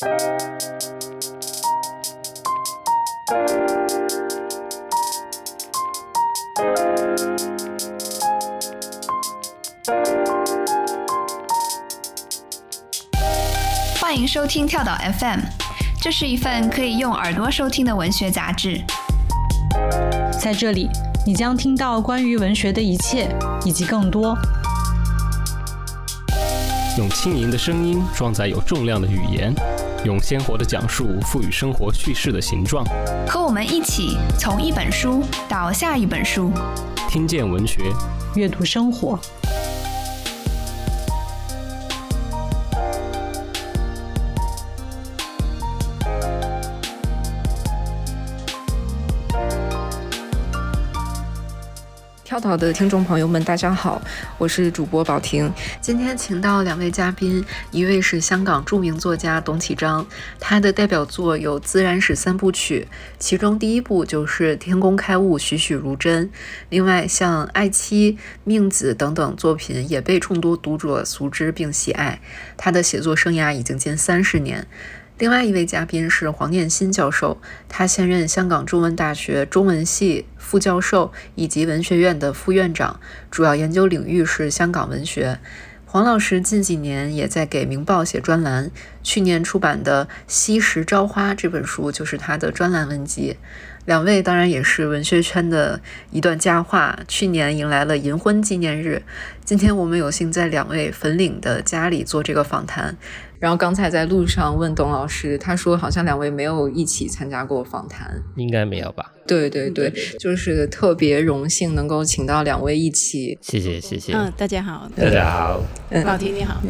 欢迎收听跳岛 FM，这是一份可以用耳朵收听的文学杂志。在这里，你将听到关于文学的一切，以及更多。用轻盈的声音装载有重量的语言，用鲜活的讲述赋予生活叙事的形状。和我们一起从一本书到下一本书，听见文学，阅读生活。跳岛的听众朋友们，大家好，我是主播宝婷。今天请到两位嘉宾，一位是香港著名作家董启章，他的代表作有《自然史三部曲》，其中第一部就是《天工开物，栩栩如真》。另外，像《爱妻》《命子》等等作品也被众多读者熟知并喜爱。他的写作生涯已经近三十年。另外一位嘉宾是黄念欣教授，他现任香港中文大学中文系副教授以及文学院的副院长，主要研究领域是香港文学。黄老师近几年也在给《明报》写专栏，去年出版的《西石朝花》这本书就是他的专栏文集。两位当然也是文学圈的一段佳话，去年迎来了银婚纪念日。今天我们有幸在两位粉岭的家里做这个访谈。然后刚才在路上问董老师，他说好像两位没有一起参加过访谈，应该没有吧？对对对，就是特别荣幸能够请到两位一起。谢谢谢谢。嗯，大家好。大家好。嗯，老婷你好。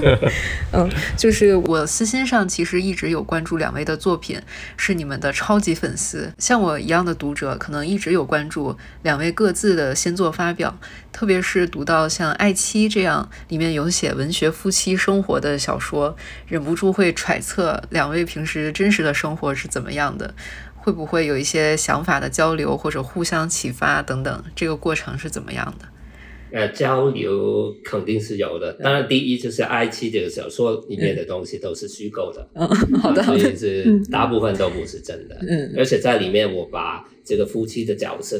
嗯，就是我私心上其实一直有关注两位的作品，是你们的超级粉丝。像我一样的读者，可能一直有关注两位各自的新作发表，特别是读到像《爱妻》这样里面有写文学夫妻生活的小说，忍不住会揣测两位平时真实的生活是怎么样的，会不会有一些想法的交流或者互相启发等等，这个过程是怎么样的？呃，交流肯定是有的。当然，第一就是《爱妻》这个小说里面的东西都是虚构的，嗯，好的，所以是大部分都不是真的。嗯，而且在里面我把这个夫妻的角色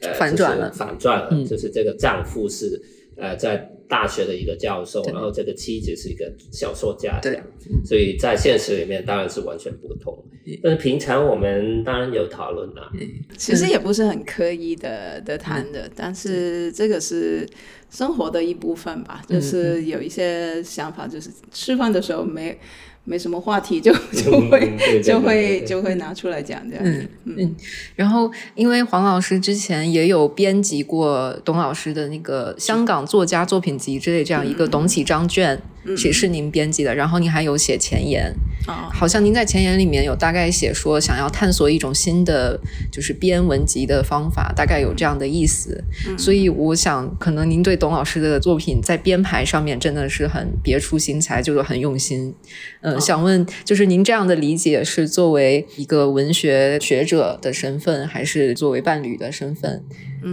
呃反转了，反转了，就是这个丈夫是呃在大学的一个教授，然后这个妻子是一个小说家，这样。所以在现实里面当然是完全不同。但是平常我们当然有讨论啦，其实也不是很刻意的的谈的，但是这个是生活的一部分吧，就是有一些想法，就是吃饭的时候没没什么话题，就 就会就会就会拿出来讲这样。嗯嗯。然后，因为黄老师之前也有编辑过董老师的那个香港作家作品集之类这样一个董启章卷。是是您编辑的，然后您还有写前言，哦，好像您在前言里面有大概写说想要探索一种新的就是编文集的方法，大概有这样的意思。所以我想，可能您对董老师的作品在编排上面真的是很别出心裁，就是很用心。嗯，想问，就是您这样的理解是作为一个文学学者的身份，还是作为伴侣的身份？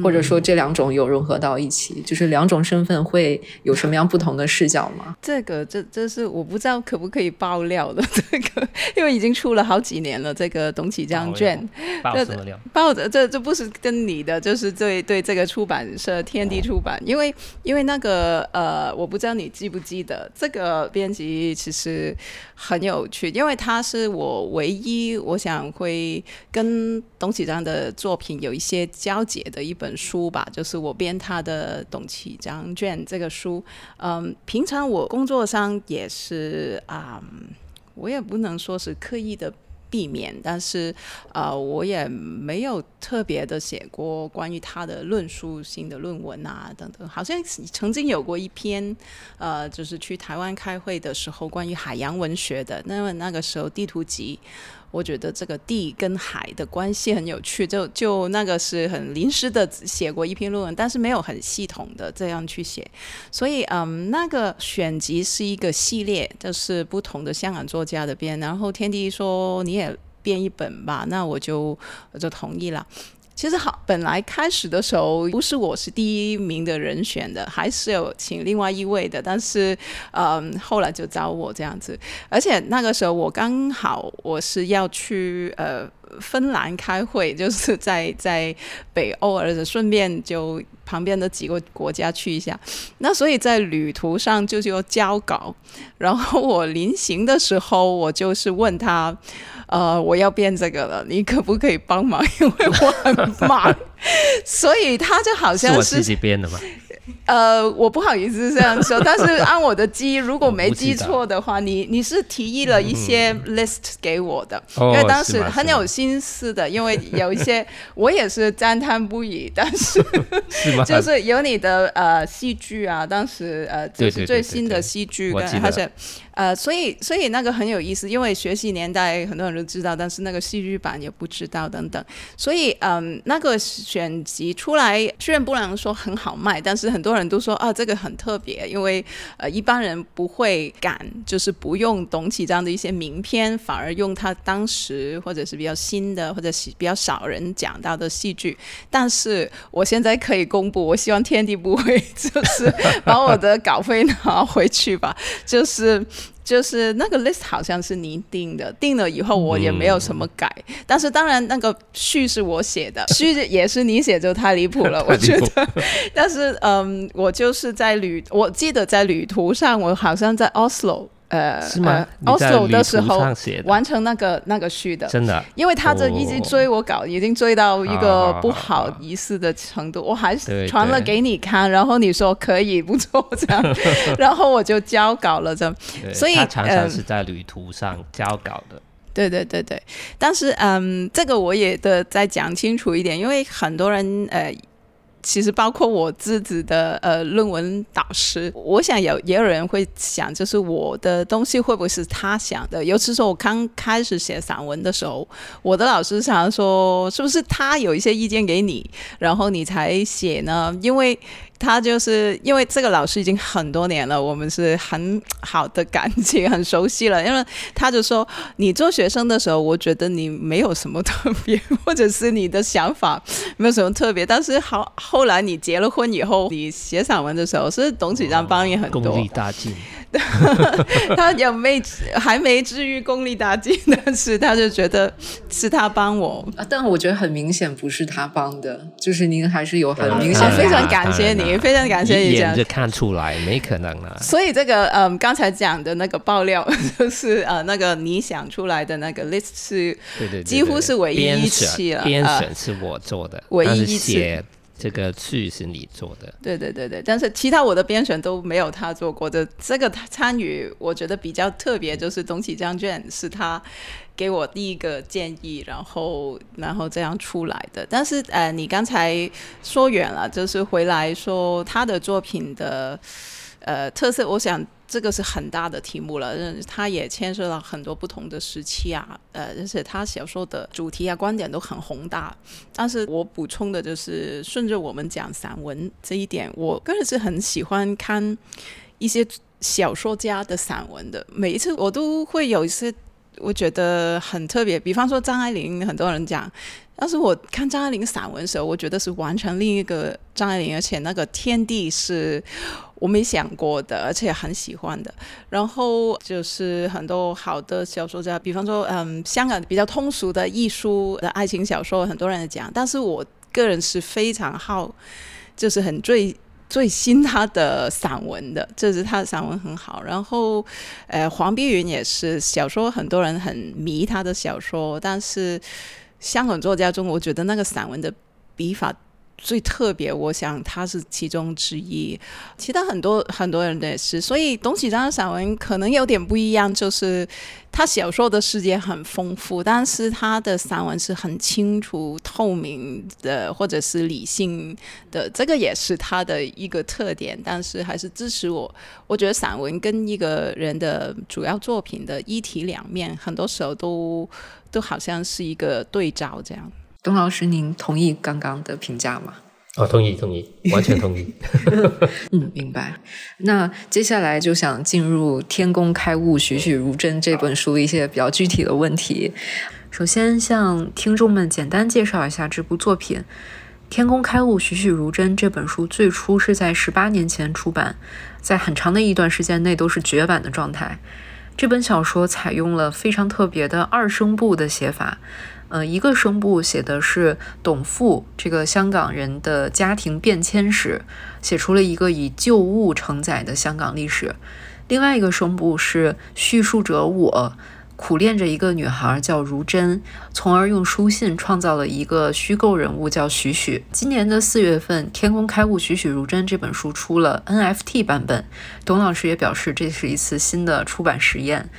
或者说这两种有融合到一起，就是两种身份会有什么样不同的视角吗？这个这这是我不知道可不可以爆料的，这个因为已经出了好几年了。这个董启章卷，爆什么料？爆的这这不是跟你的，就是对对这个出版社天地出版，因为因为那个呃，我不知道你记不记得，这个编辑其实很有趣，因为他是我唯一我想会跟董启章的作品有一些交集的一。本书吧，就是我编他的《董启章卷》这个书。嗯，平常我工作上也是啊，我也不能说是刻意的避免，但是呃，我也没有特别的写过关于他的论述性的论文啊等等。好像曾经有过一篇，呃，就是去台湾开会的时候，关于海洋文学的。那么那个时候地图集。我觉得这个地跟海的关系很有趣，就就那个是很临时的写过一篇论文，但是没有很系统的这样去写，所以嗯，那个选集是一个系列，就是不同的香港作家的编，然后天地说你也编一本吧，那我就我就同意了。其实好，本来开始的时候不是我是第一名的人选的，还是有请另外一位的，但是嗯，后来就找我这样子。而且那个时候我刚好我是要去呃芬兰开会，就是在在北欧，而且顺便就旁边的几个国家去一下。那所以在旅途上就是要交稿，然后我临行的时候，我就是问他。呃，我要编这个了，你可不可以帮忙？因为我很忙，所以他就好像是我自己编的吗？呃，我不好意思这样说，但是按我的记忆，如果没记错的话，你你是提议了一些 list 给我的，因为当时很有心思的，因为有一些我也是赞叹不已，但是就是有你的呃戏剧啊，当时呃就是最新的戏剧跟，而且。呃，所以所以那个很有意思，因为学习年代很多人都知道，但是那个戏剧版也不知道等等。所以嗯，那个选集出来，虽然不能说很好卖，但是很多人都说啊，这个很特别，因为呃一般人不会敢，就是不用董启章的一些名片，反而用他当时或者是比较新的或者是比较少人讲到的戏剧。但是我现在可以公布，我希望天地不会 就是把我的稿费拿回去吧，就是。就是那个 list 好像是你定的，定了以后我也没有什么改。但是当然那个序是我写的，序也是你写，就太离谱了，我觉得。但是嗯，我就是在旅，我记得在旅途上，我好像在 Oslo。呃，是吗？Oslo 的时候完成那个那个序的，真的，因为他这一直追我稿，已经追到一个不好意思的程度，我还传了给你看，然后你说可以不错这样，然后我就交稿了这，所以他常常是在旅途上交稿的，对对对对，但是嗯，这个我也的再讲清楚一点，因为很多人呃。其实包括我自己的呃论文导师，我想有也有人会想，就是我的东西会不会是他想的？尤其是我刚开始写散文的时候，我的老师常说，是不是他有一些意见给你，然后你才写呢？因为。他就是因为这个老师已经很多年了，我们是很好的感情，很熟悉了。因为他就说，你做学生的时候，我觉得你没有什么特别，或者是你的想法没有什么特别。但是好，后来你结了婚以后，你写散文的时候，是董启章帮你很多，功力大进。他也没还没至于功力大进，但是他就觉得是他帮我。啊但我觉得很明显不是他帮的，就是您还是有很明显。非常感谢你，非常感谢你。一眼就看出来，没可能了。所以这个嗯，刚才讲的那个爆料，就是呃，那个你想出来的那个 list 是，对对，几乎是唯一一次了。编选是我做的，唯一一次。这个序是你做的，对对对对，但是其他我的编选都没有他做过的。这个参与，我觉得比较特别，就是东启将卷是他给我第一个建议，然后然后这样出来的。但是呃，你刚才说远了，就是回来说他的作品的呃特色，我想。这个是很大的题目了，它也牵涉到很多不同的时期啊，呃，而且他小说的主题啊、观点都很宏大。但是我补充的就是，顺着我们讲散文这一点，我个人是很喜欢看一些小说家的散文的。每一次我都会有一些我觉得很特别，比方说张爱玲，很多人讲。但是我看张爱玲散文的时候，我觉得是完全另一个张爱玲，而且那个天地是我没想过的，而且很喜欢的。然后就是很多好的小说家，比方说，嗯，香港比较通俗的艺术的爱情小说，很多人讲。但是我个人是非常好，就是很最最新他的散文的，这是他的散文很好。然后，呃，黄碧云也是小说，很多人很迷他的小说，但是。香港作家中，我觉得那个散文的笔法最特别，我想他是其中之一。其他很多很多人也是，所以董启章的散文可能有点不一样，就是他小说的世界很丰富，但是他的散文是很清楚、透明的，或者是理性的，这个也是他的一个特点。但是还是支持我，我觉得散文跟一个人的主要作品的一体两面，很多时候都。都好像是一个对照这样。董老师，您同意刚刚的评价吗？哦，同意，同意，完全同意。嗯，明白。那接下来就想进入《天工开物，栩栩如真》这本书一些比较具体的问题。首先向听众们简单介绍一下这部作品《天工开物，栩栩如真》这本书最初是在十八年前出版，在很长的一段时间内都是绝版的状态。这本小说采用了非常特别的二声部的写法。呃，一个声部写的是董父这个香港人的家庭变迁史，写出了一个以旧物承载的香港历史；另外一个声部是叙述者我苦恋着一个女孩叫如真，从而用书信创造了一个虚构人物叫许许。今年的四月份，《天工开物，栩栩如真》这本书出了 NFT 版本，董老师也表示这是一次新的出版实验。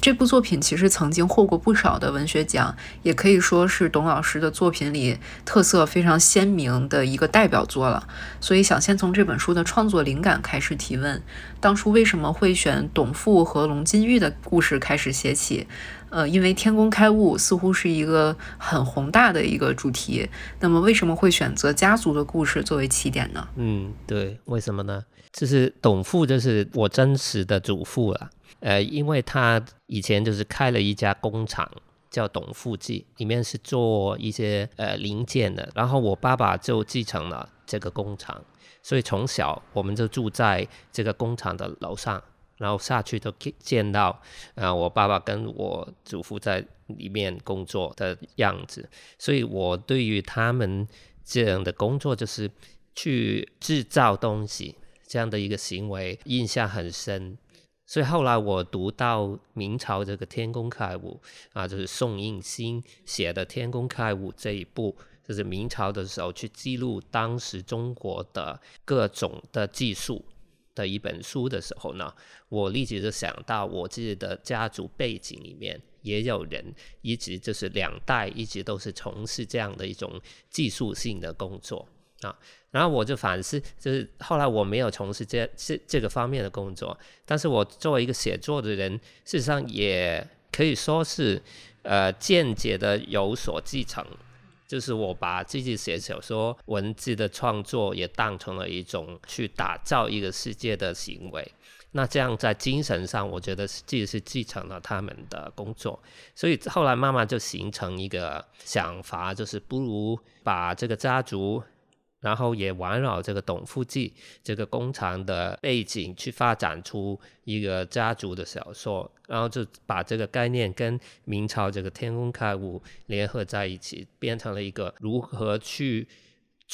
这部作品其实曾经获过不少的文学奖，也可以说是董老师的作品里特色非常鲜明的一个代表作了。所以想先从这本书的创作灵感开始提问：当初为什么会选董父和龙金玉的故事开始写起？呃，因为天工开物似乎是一个很宏大的一个主题，那么为什么会选择家族的故事作为起点呢？嗯，对，为什么呢？就是董父就是我真实的祖父了。呃，因为他以前就是开了一家工厂，叫董富记，里面是做一些呃零件的。然后我爸爸就继承了这个工厂，所以从小我们就住在这个工厂的楼上，然后下去都见到啊我爸爸跟我祖父在里面工作的样子。所以我对于他们这样的工作，就是去制造东西这样的一个行为，印象很深。所以后来我读到明朝这个《天工开物》啊，就是宋应星写的《天工开物》这一部，就是明朝的时候去记录当时中国的各种的技术的一本书的时候呢，我立即就想到我自己的家族背景里面也有人一直就是两代一直都是从事这样的一种技术性的工作。啊。然后我就反思，就是后来我没有从事这这这个方面的工作，但是我作为一个写作的人，事实上也可以说是，呃，间接的有所继承，就是我把自己写小说文字的创作也当成了一种去打造一个世界的行为。那这样在精神上，我觉得自己是继承了他们的工作，所以后来慢慢就形成一个想法，就是不如把这个家族。然后也围绕这个董富记这个工厂的背景去发展出一个家族的小说，然后就把这个概念跟明朝这个天工开物联合在一起，变成了一个如何去。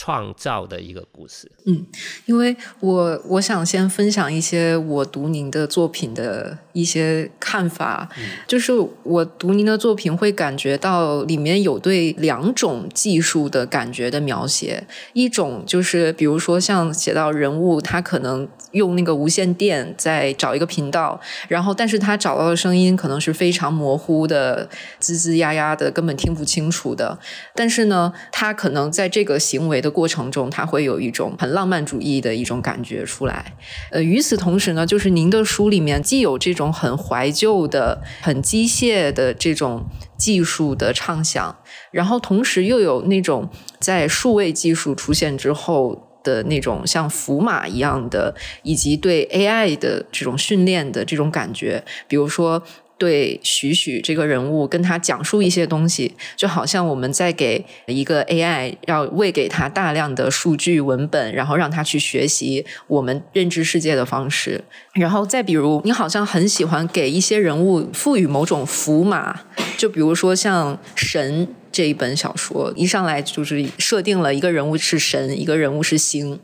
创造的一个故事。嗯，因为我我想先分享一些我读您的作品的一些看法。就是我读您的作品会感觉到里面有对两种技术的感觉的描写，一种就是比如说像写到人物，他可能用那个无线电在找一个频道，然后但是他找到的声音可能是非常模糊的，吱吱呀呀的，根本听不清楚的。但是呢，他可能在这个行为的过程中，他会有一种很浪漫主义的一种感觉出来。呃，与此同时呢，就是您的书里面既有这种很怀旧的、很机械的这种技术的畅想，然后同时又有那种在数位技术出现之后的那种像福马一样的，以及对 AI 的这种训练的这种感觉，比如说。对许许这个人物，跟他讲述一些东西，就好像我们在给一个 AI 要喂给他大量的数据文本，然后让他去学习我们认知世界的方式。然后再比如，你好像很喜欢给一些人物赋予某种符码，就比如说像神这一本小说，一上来就是设定了一个人物是神，一个人物是星。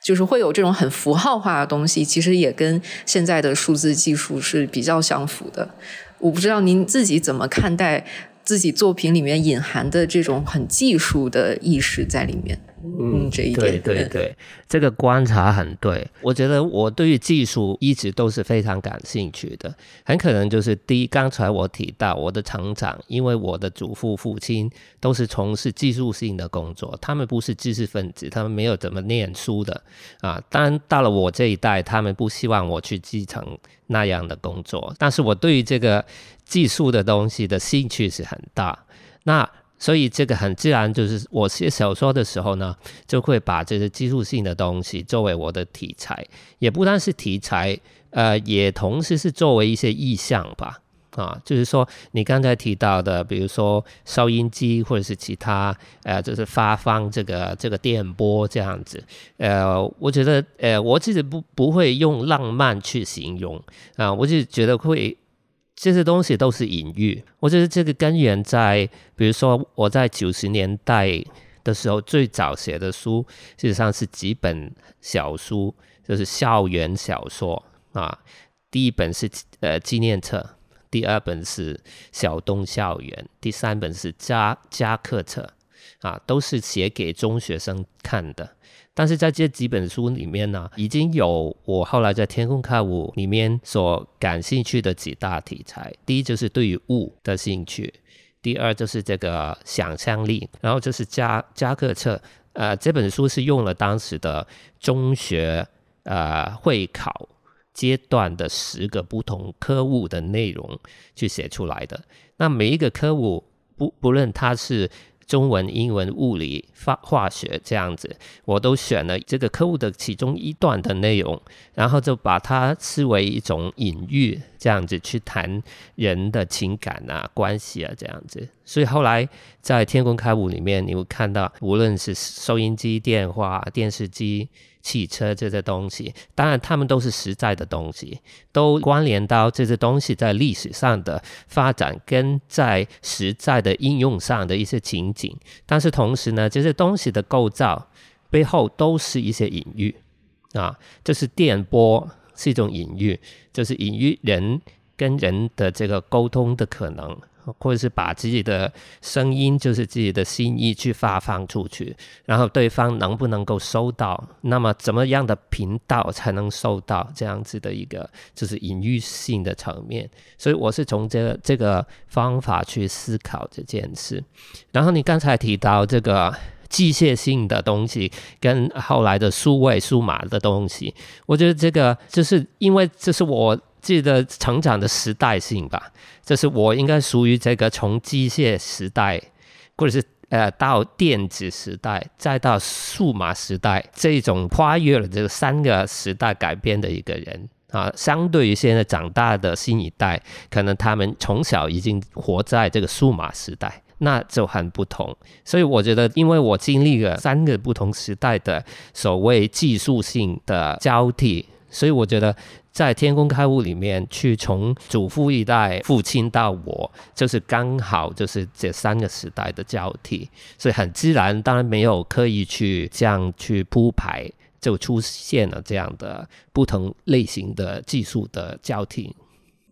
就是会有这种很符号化的东西，其实也跟现在的数字技术是比较相符的。我不知道您自己怎么看待自己作品里面隐含的这种很技术的意识在里面。嗯，这一点对对对，这个观察很对。我觉得我对于技术一直都是非常感兴趣的。很可能就是第一，刚才我提到我的成长，因为我的祖父、父亲都是从事技术性的工作，他们不是知识分子，他们没有怎么念书的啊。当然，到了我这一代，他们不希望我去继承那样的工作，但是我对于这个技术的东西的兴趣是很大。那所以这个很自然，就是我写小说的时候呢，就会把这些技术性的东西作为我的题材，也不单是题材，呃，也同时是作为一些意象吧。啊，就是说你刚才提到的，比如说收音机或者是其他，呃，就是发放这个这个电波这样子，呃，我觉得，呃，我自己不不会用浪漫去形容。啊，我就觉得会这些东西都是隐喻。我觉得这个根源在，比如说我在九十年代的时候最早写的书，事实上是几本小书，就是校园小说啊，第一本是呃纪念册。第二本是小东校园，第三本是加加课册，啊，都是写给中学生看的。但是在这几本书里面呢，已经有我后来在天空开舞里面所感兴趣的几大题材。第一就是对于物的兴趣，第二就是这个想象力，然后就是加加课册。呃，这本书是用了当时的中学呃会考。阶段的十个不同科目的内容去写出来的。那每一个科目不不论它是中文、英文、物理、化化学这样子，我都选了这个科目的其中一段的内容，然后就把它视为一种隐喻，这样子去谈人的情感啊、关系啊这样子。所以后来在天工开物里面，你会看到，无论是收音机、电话、电视机。汽车这些东西，当然它们都是实在的东西，都关联到这些东西在历史上的发展跟在实在的应用上的一些情景。但是同时呢，这些东西的构造背后都是一些隐喻啊，就是电波是一种隐喻，就是隐喻人跟人的这个沟通的可能。或者是把自己的声音，就是自己的心意去发放出去，然后对方能不能够收到？那么怎么样的频道才能收到这样子的一个就是隐喻性的层面？所以我是从这个这个方法去思考这件事。然后你刚才提到这个机械性的东西，跟后来的数位数码的东西，我觉得这个就是因为这是我。记得成长的时代性吧，就是我应该属于这个从机械时代，或者是呃到电子时代，再到数码时代这种跨越了这三个时代改变的一个人啊。相对于现在长大的新一代，可能他们从小已经活在这个数码时代，那就很不同。所以我觉得，因为我经历了三个不同时代的所谓技术性的交替，所以我觉得。在天工开物里面，去从祖父一代、父亲到我，就是刚好就是这三个时代的交替，所以很自然，当然没有刻意去这样去铺排，就出现了这样的不同类型的技术的交替。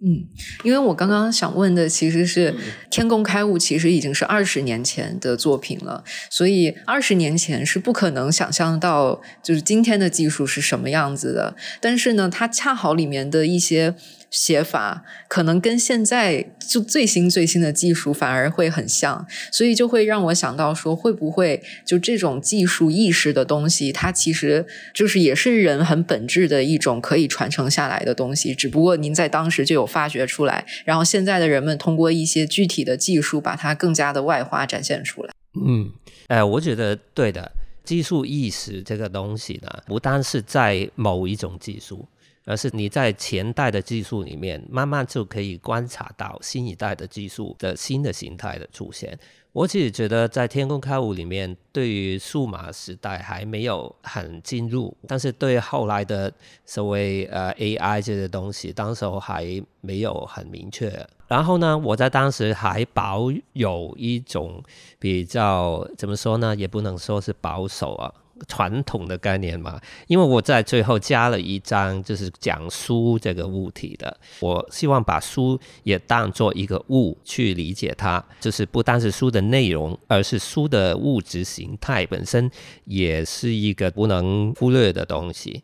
嗯，因为我刚刚想问的其实是《天工开物》，其实已经是二十年前的作品了，所以二十年前是不可能想象到就是今天的技术是什么样子的。但是呢，它恰好里面的一些。写法可能跟现在就最新最新的技术反而会很像，所以就会让我想到说，会不会就这种技术意识的东西，它其实就是也是人很本质的一种可以传承下来的东西，只不过您在当时就有发掘出来，然后现在的人们通过一些具体的技术，把它更加的外化展现出来。嗯，哎，我觉得对的，技术意识这个东西呢，不单是在某一种技术。而是你在前代的技术里面，慢慢就可以观察到新一代的技术的新的形态的出现。我自己觉得在天空开物里面，对于数码时代还没有很进入，但是对后来的所谓呃 AI 这些东西，当时候还没有很明确。然后呢，我在当时还保有一种比较怎么说呢，也不能说是保守啊。传统的概念嘛，因为我在最后加了一章，就是讲书这个物体的。我希望把书也当做一个物去理解它，就是不单是书的内容，而是书的物质形态本身也是一个不能忽略的东西。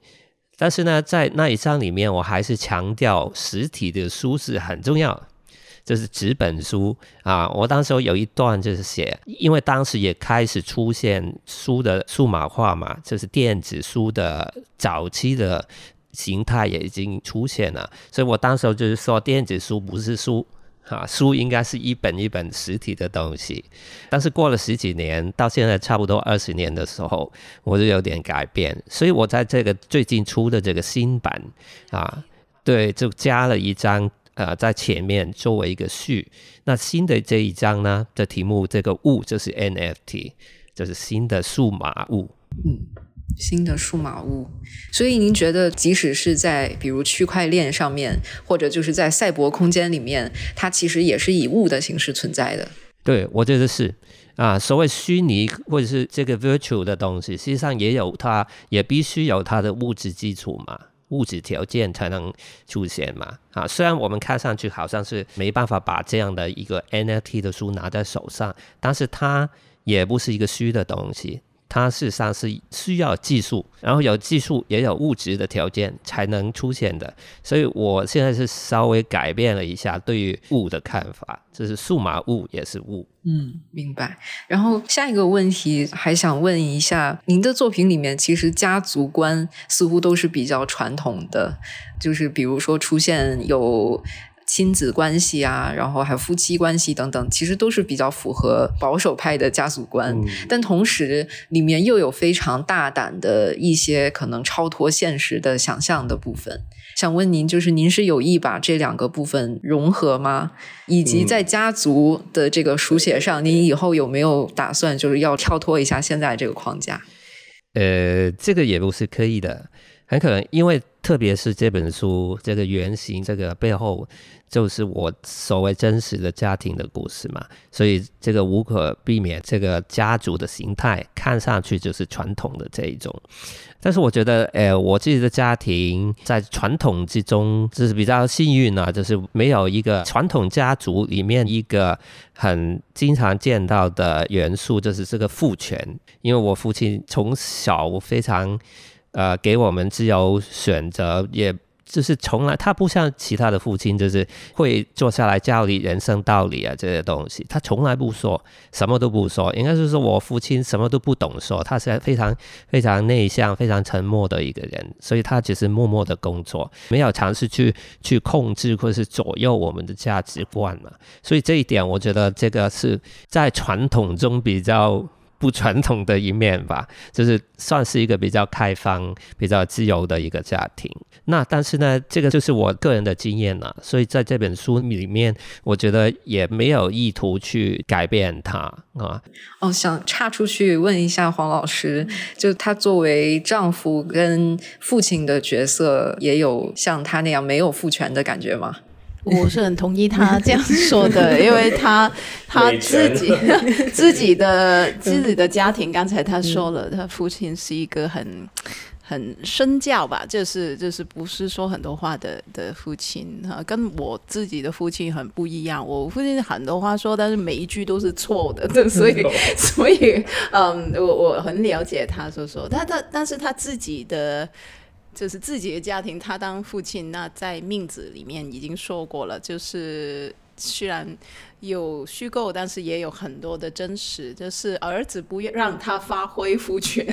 但是呢，在那一章里面，我还是强调实体的书是很重要。就是纸本书啊，我当时候有一段就是写，因为当时也开始出现书的数码化嘛，就是电子书的早期的形态也已经出现了，所以我当时候就是说，电子书不是书啊，书应该是一本一本实体的东西。但是过了十几年，到现在差不多二十年的时候，我就有点改变，所以我在这个最近出的这个新版啊，对，就加了一张。呃在前面作为一个序。那新的这一章呢的题目，这个物就是 NFT，就是新的数码物。嗯，新的数码物。所以您觉得，即使是在比如区块链上面，或者就是在赛博空间里面，它其实也是以物的形式存在的。对，我觉得是。啊，所谓虚拟或者是这个 virtual 的东西，实际上也有它，也必须有它的物质基础嘛，物质条件才能出现嘛。啊，虽然我们看上去好像是没办法把这样的一个 NFT 的书拿在手上，但是它也不是一个虚的东西。它事实上是需要技术，然后有技术也有物质的条件才能出现的。所以我现在是稍微改变了一下对于物的看法，就是数码物也是物。嗯，明白。然后下一个问题还想问一下，您的作品里面其实家族观似乎都是比较传统的，就是比如说出现有。亲子关系啊，然后还有夫妻关系等等，其实都是比较符合保守派的家族观。但同时，里面又有非常大胆的一些可能超脱现实的想象的部分。想问您，就是您是有意把这两个部分融合吗？以及在家族的这个书写上，您以后有没有打算就是要跳脱一下现在这个框架？呃，这个也不是刻意的，很可能因为。特别是这本书这个原型，这个背后就是我所谓真实的家庭的故事嘛，所以这个无可避免，这个家族的形态看上去就是传统的这一种。但是我觉得，诶，我自己的家庭在传统之中就是比较幸运啊，就是没有一个传统家族里面一个很经常见到的元素，就是这个父权。因为我父亲从小非常。呃，给我们自由选择，也就是从来他不像其他的父亲，就是会坐下来教你人生道理啊这些东西，他从来不说，什么都不说。应该是说我父亲什么都不懂说，他是非常非常内向、非常沉默的一个人，所以他只是默默的工作，没有尝试去去控制或者是左右我们的价值观嘛。所以这一点，我觉得这个是在传统中比较。不传统的一面吧，就是算是一个比较开放、比较自由的一个家庭。那但是呢，这个就是我个人的经验了，所以在这本书里面，我觉得也没有意图去改变它啊。哦，想岔出去问一下黄老师，就他作为丈夫跟父亲的角色，也有像他那样没有父权的感觉吗？我是很同意他这样说的，因为他他自己 自己的 自己的家庭，刚才他说了，他父亲是一个很很身教吧，就是就是不是说很多话的的父亲哈，跟我自己的父亲很不一样。我父亲很多话说，但是每一句都是错的，所以所以嗯，我我很了解他说说，他他但是他自己的。就是自己的家庭，他当父亲，那在命子里面已经说过了，就是虽然。有虚构，但是也有很多的真实。就是儿子不让他发挥父权，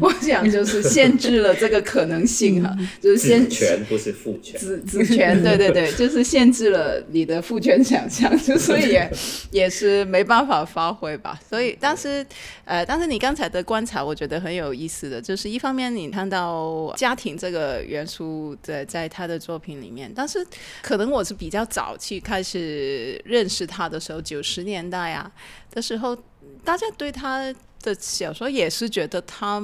我想就是限制了这个可能性哈。就是子权不是父权，子子权对对对，就是限制了你的父权想象，所以也 也是没办法发挥吧。所以，但是呃，但是你刚才的观察，我觉得很有意思的就是一方面你看到家庭这个元素在在他的作品里面，但是可能我是比较早期开始认识他的。时候九十年代啊的时候，大家对他的小说也是觉得他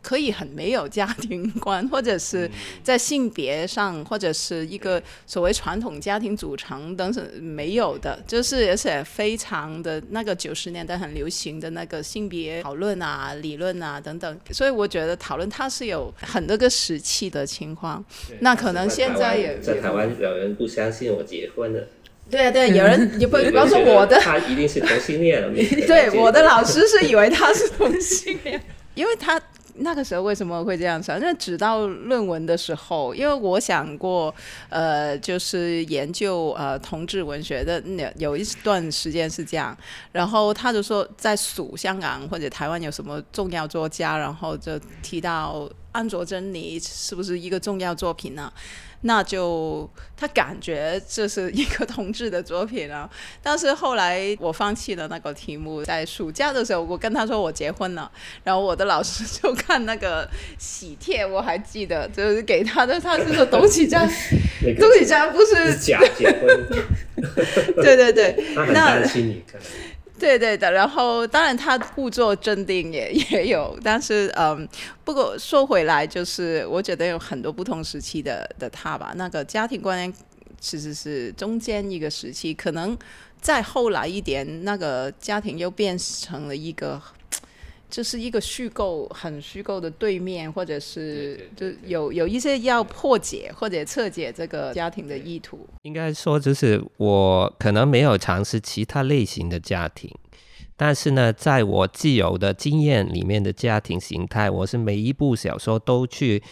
可以很没有家庭观，或者是在性别上，或者是一个所谓传统家庭组成等等没有的，就是而且非常的那个九十年代很流行的那个性别讨论啊、理论啊等等，所以我觉得讨论它是有很多个时期的情况。那可能现在也在台湾有人不相信我结婚了。对啊，对，有人也不，比方说我的，他一定是同性恋。对，我的老师是以为他是同性恋，因为他那个时候为什么会这样想？因为指到论文的时候，因为我想过，呃，就是研究呃同志文学的那有一段时间是这样，然后他就说在数香港或者台湾有什么重要作家，然后就提到安卓珍妮是不是一个重要作品呢？那就他感觉这是一个同志的作品啊。但是后来我放弃了那个题目，在暑假的时候，我跟他说我结婚了，然后我的老师就看那个喜帖，我还记得，就是给他的，他是说董启章，董启章不是假结婚，对 对对，他很担心你看。对对的，然后当然他故作镇定也也有，但是嗯，不过说回来，就是我觉得有很多不同时期的的他吧，那个家庭观念其实是中间一个时期，可能再后来一点，那个家庭又变成了一个。这是一个虚构，很虚构的对面，或者是就有有一些要破解或者测解这个家庭的意图。应该说，就是我可能没有尝试其他类型的家庭，但是呢，在我既有的经验里面的家庭形态，我是每一部小说都去，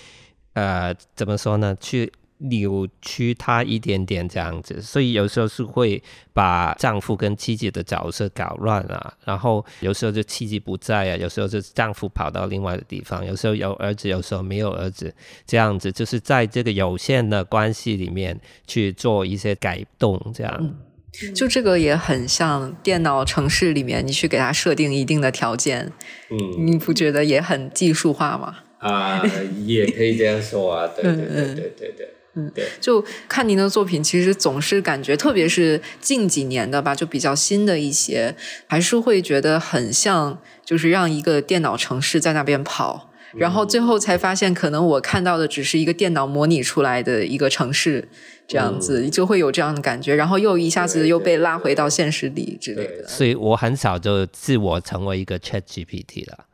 呃，怎么说呢？去。扭曲他一点点这样子，所以有时候是会把丈夫跟妻子的角色搞乱啊，然后有时候就妻子不在啊，有时候就丈夫跑到另外的地方，有时候有儿子，有时候没有儿子，这样子就是在这个有限的关系里面去做一些改动，这样。就这个也很像电脑城市里面，你去给他设定一定的条件，嗯，你不觉得也很技术化吗？啊，也可以这样说啊，对对对对对对。嗯，对，就看您的作品，其实总是感觉，特别是近几年的吧，就比较新的一些，还是会觉得很像，就是让一个电脑城市在那边跑，然后最后才发现，可能我看到的只是一个电脑模拟出来的一个城市，这样子就会有这样的感觉，然后又一下子又被拉回到现实里之类的。所以我很少就自我成为一个 Chat GPT 了，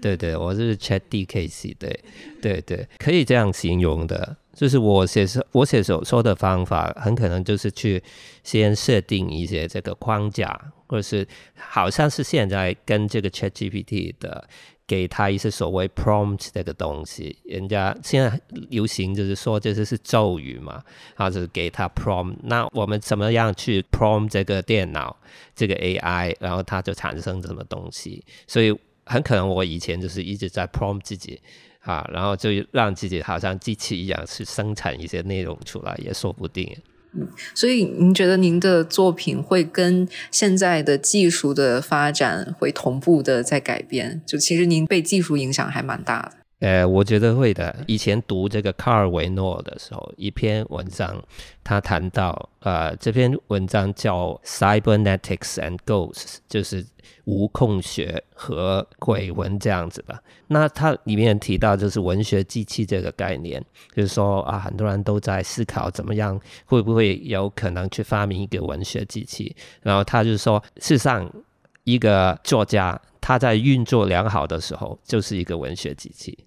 对对，我是 Chat DKC，对对对，可以这样形容的。就是我写手我写手说的方法，很可能就是去先设定一些这个框架，或者是好像是现在跟这个 Chat GPT 的，给他一些所谓 prompt 这个东西，人家现在流行就是说这些是咒语嘛，然后就是给他 prompt，那我们怎么样去 prompt 这个电脑这个 AI，然后它就产生什么东西？所以很可能我以前就是一直在 prompt 自己。啊，然后就让自己好像机器一样去生产一些内容出来，也说不定。嗯，所以您觉得您的作品会跟现在的技术的发展会同步的在改变？就其实您被技术影响还蛮大的。呃，我觉得会的。以前读这个卡尔维诺的时候，一篇文章，他谈到，呃，这篇文章叫 Cybernetics and Ghosts，就是无控学和鬼文这样子吧。那它里面提到就是文学机器这个概念，就是说啊，很多人都在思考怎么样会不会有可能去发明一个文学机器。然后他就说，事实上，一个作家他在运作良好的时候，就是一个文学机器。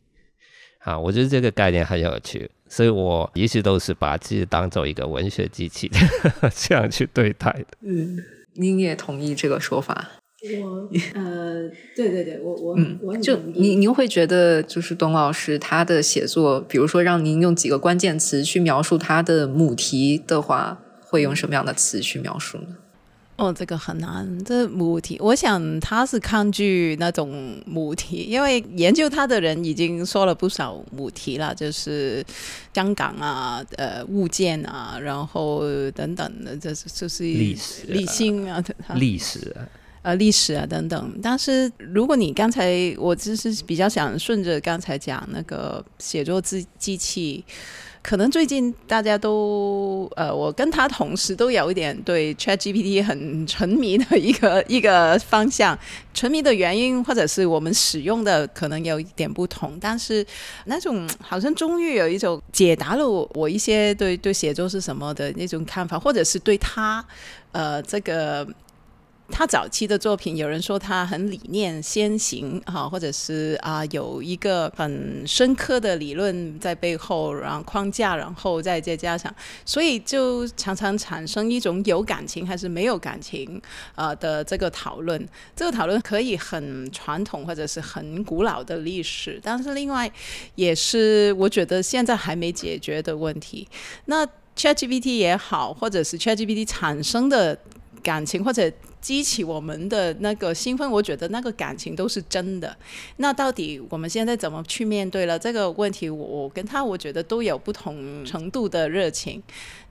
啊，我觉得这个概念很有趣，所以我一直都是把自己当做一个文学机器 这样去对待的。嗯，您也同意这个说法？我呃，对对对，我我我就您您会觉得就是董老师他的写作，比如说让您用几个关键词去描述他的母题的话，会用什么样的词去描述呢？哦，这个很难。这母题，我想他是抗拒那种母题，因为研究他的人已经说了不少母题了，就是香港啊、呃物件啊，然后等等的，这是就是历史、理性啊、历史啊、呃历史啊等等。但是如果你刚才，我只是比较想顺着刚才讲那个写作机机器。可能最近大家都呃，我跟他同时都有一点对 Chat GPT 很沉迷的一个 一个方向。沉迷的原因或者是我们使用的可能有一点不同，但是那种好像终于有一种解答了我我一些对对写作是什么的那种看法，或者是对他呃这个。他早期的作品，有人说他很理念先行哈，或者是啊有一个很深刻的理论在背后，然后框架，然后再再加上，所以就常常产生一种有感情还是没有感情啊的这个讨论。这个讨论可以很传统或者是很古老的历史，但是另外也是我觉得现在还没解决的问题。那 ChatGPT 也好，或者是 ChatGPT 产生的。感情或者激起我们的那个兴奋，我觉得那个感情都是真的。那到底我们现在怎么去面对了这个问题？我我跟他，我觉得都有不同程度的热情。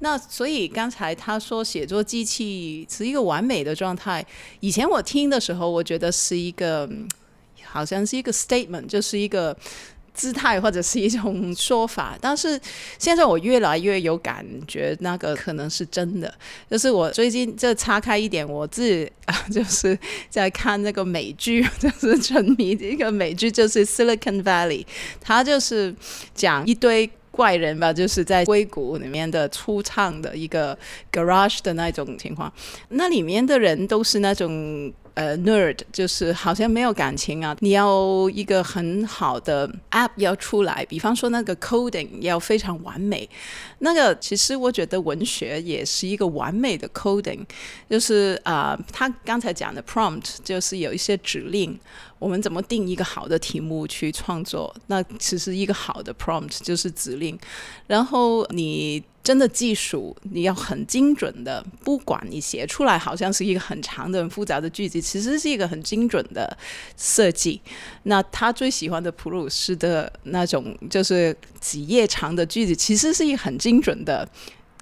那所以刚才他说写作机器是一个完美的状态，以前我听的时候，我觉得是一个好像是一个 statement，就是一个。姿态或者是一种说法，但是现在我越来越有感觉，那个可能是真的。就是我最近就岔开一点，我自己啊，就是在看那 个美剧，就是沉迷一个美剧，就是《Silicon Valley》，它就是讲一堆怪人吧，就是在硅谷里面的出唱的一个 garage 的那种情况，那里面的人都是那种。呃，nerd 就是好像没有感情啊。你要一个很好的 app 要出来，比方说那个 coding 要非常完美。那个其实我觉得文学也是一个完美的 coding，就是啊，他刚才讲的 prompt 就是有一些指令，我们怎么定一个好的题目去创作？那其实一个好的 prompt 就是指令，然后你。真的技术，你要很精准的，不管你写出来好像是一个很长的、很复杂的句子，其实是一个很精准的设计。那他最喜欢的普鲁士的那种，就是几页长的句子，其实是一个很精准的。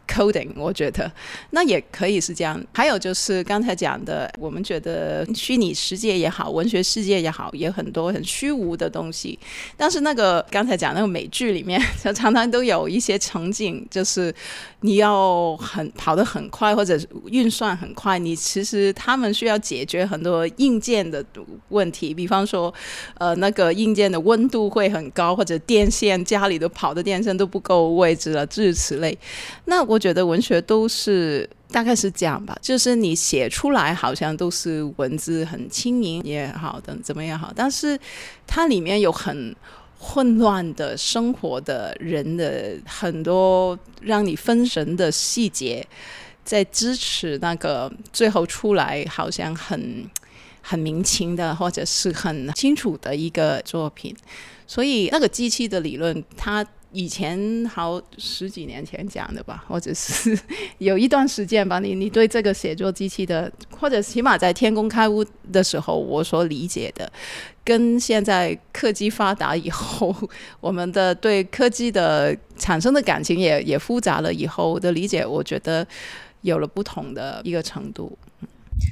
coding，我觉得那也可以是这样。还有就是刚才讲的，我们觉得虚拟世界也好，文学世界也好，也很多很虚无的东西。但是那个刚才讲那个美剧里面，常常都有一些场景，就是你要很跑得很快，或者运算很快，你其实他们需要解决很多硬件的问题，比方说呃那个硬件的温度会很高，或者电线家里都跑的电线都不够位置了，诸如此类。那我。我觉得文学都是大概是这样吧，就是你写出来好像都是文字很轻盈也好的，怎么也好，但是它里面有很混乱的生活的人的很多让你分神的细节，在支持那个最后出来好像很很明清的或者是很清楚的一个作品，所以那个机器的理论它。以前好十几年前讲的吧，或者是 有一段时间吧，你你对这个写作机器的，或者起码在天工开物的时候，我所理解的，跟现在科技发达以后，我们的对科技的产生的感情也也复杂了以后的理解，我觉得有了不同的一个程度。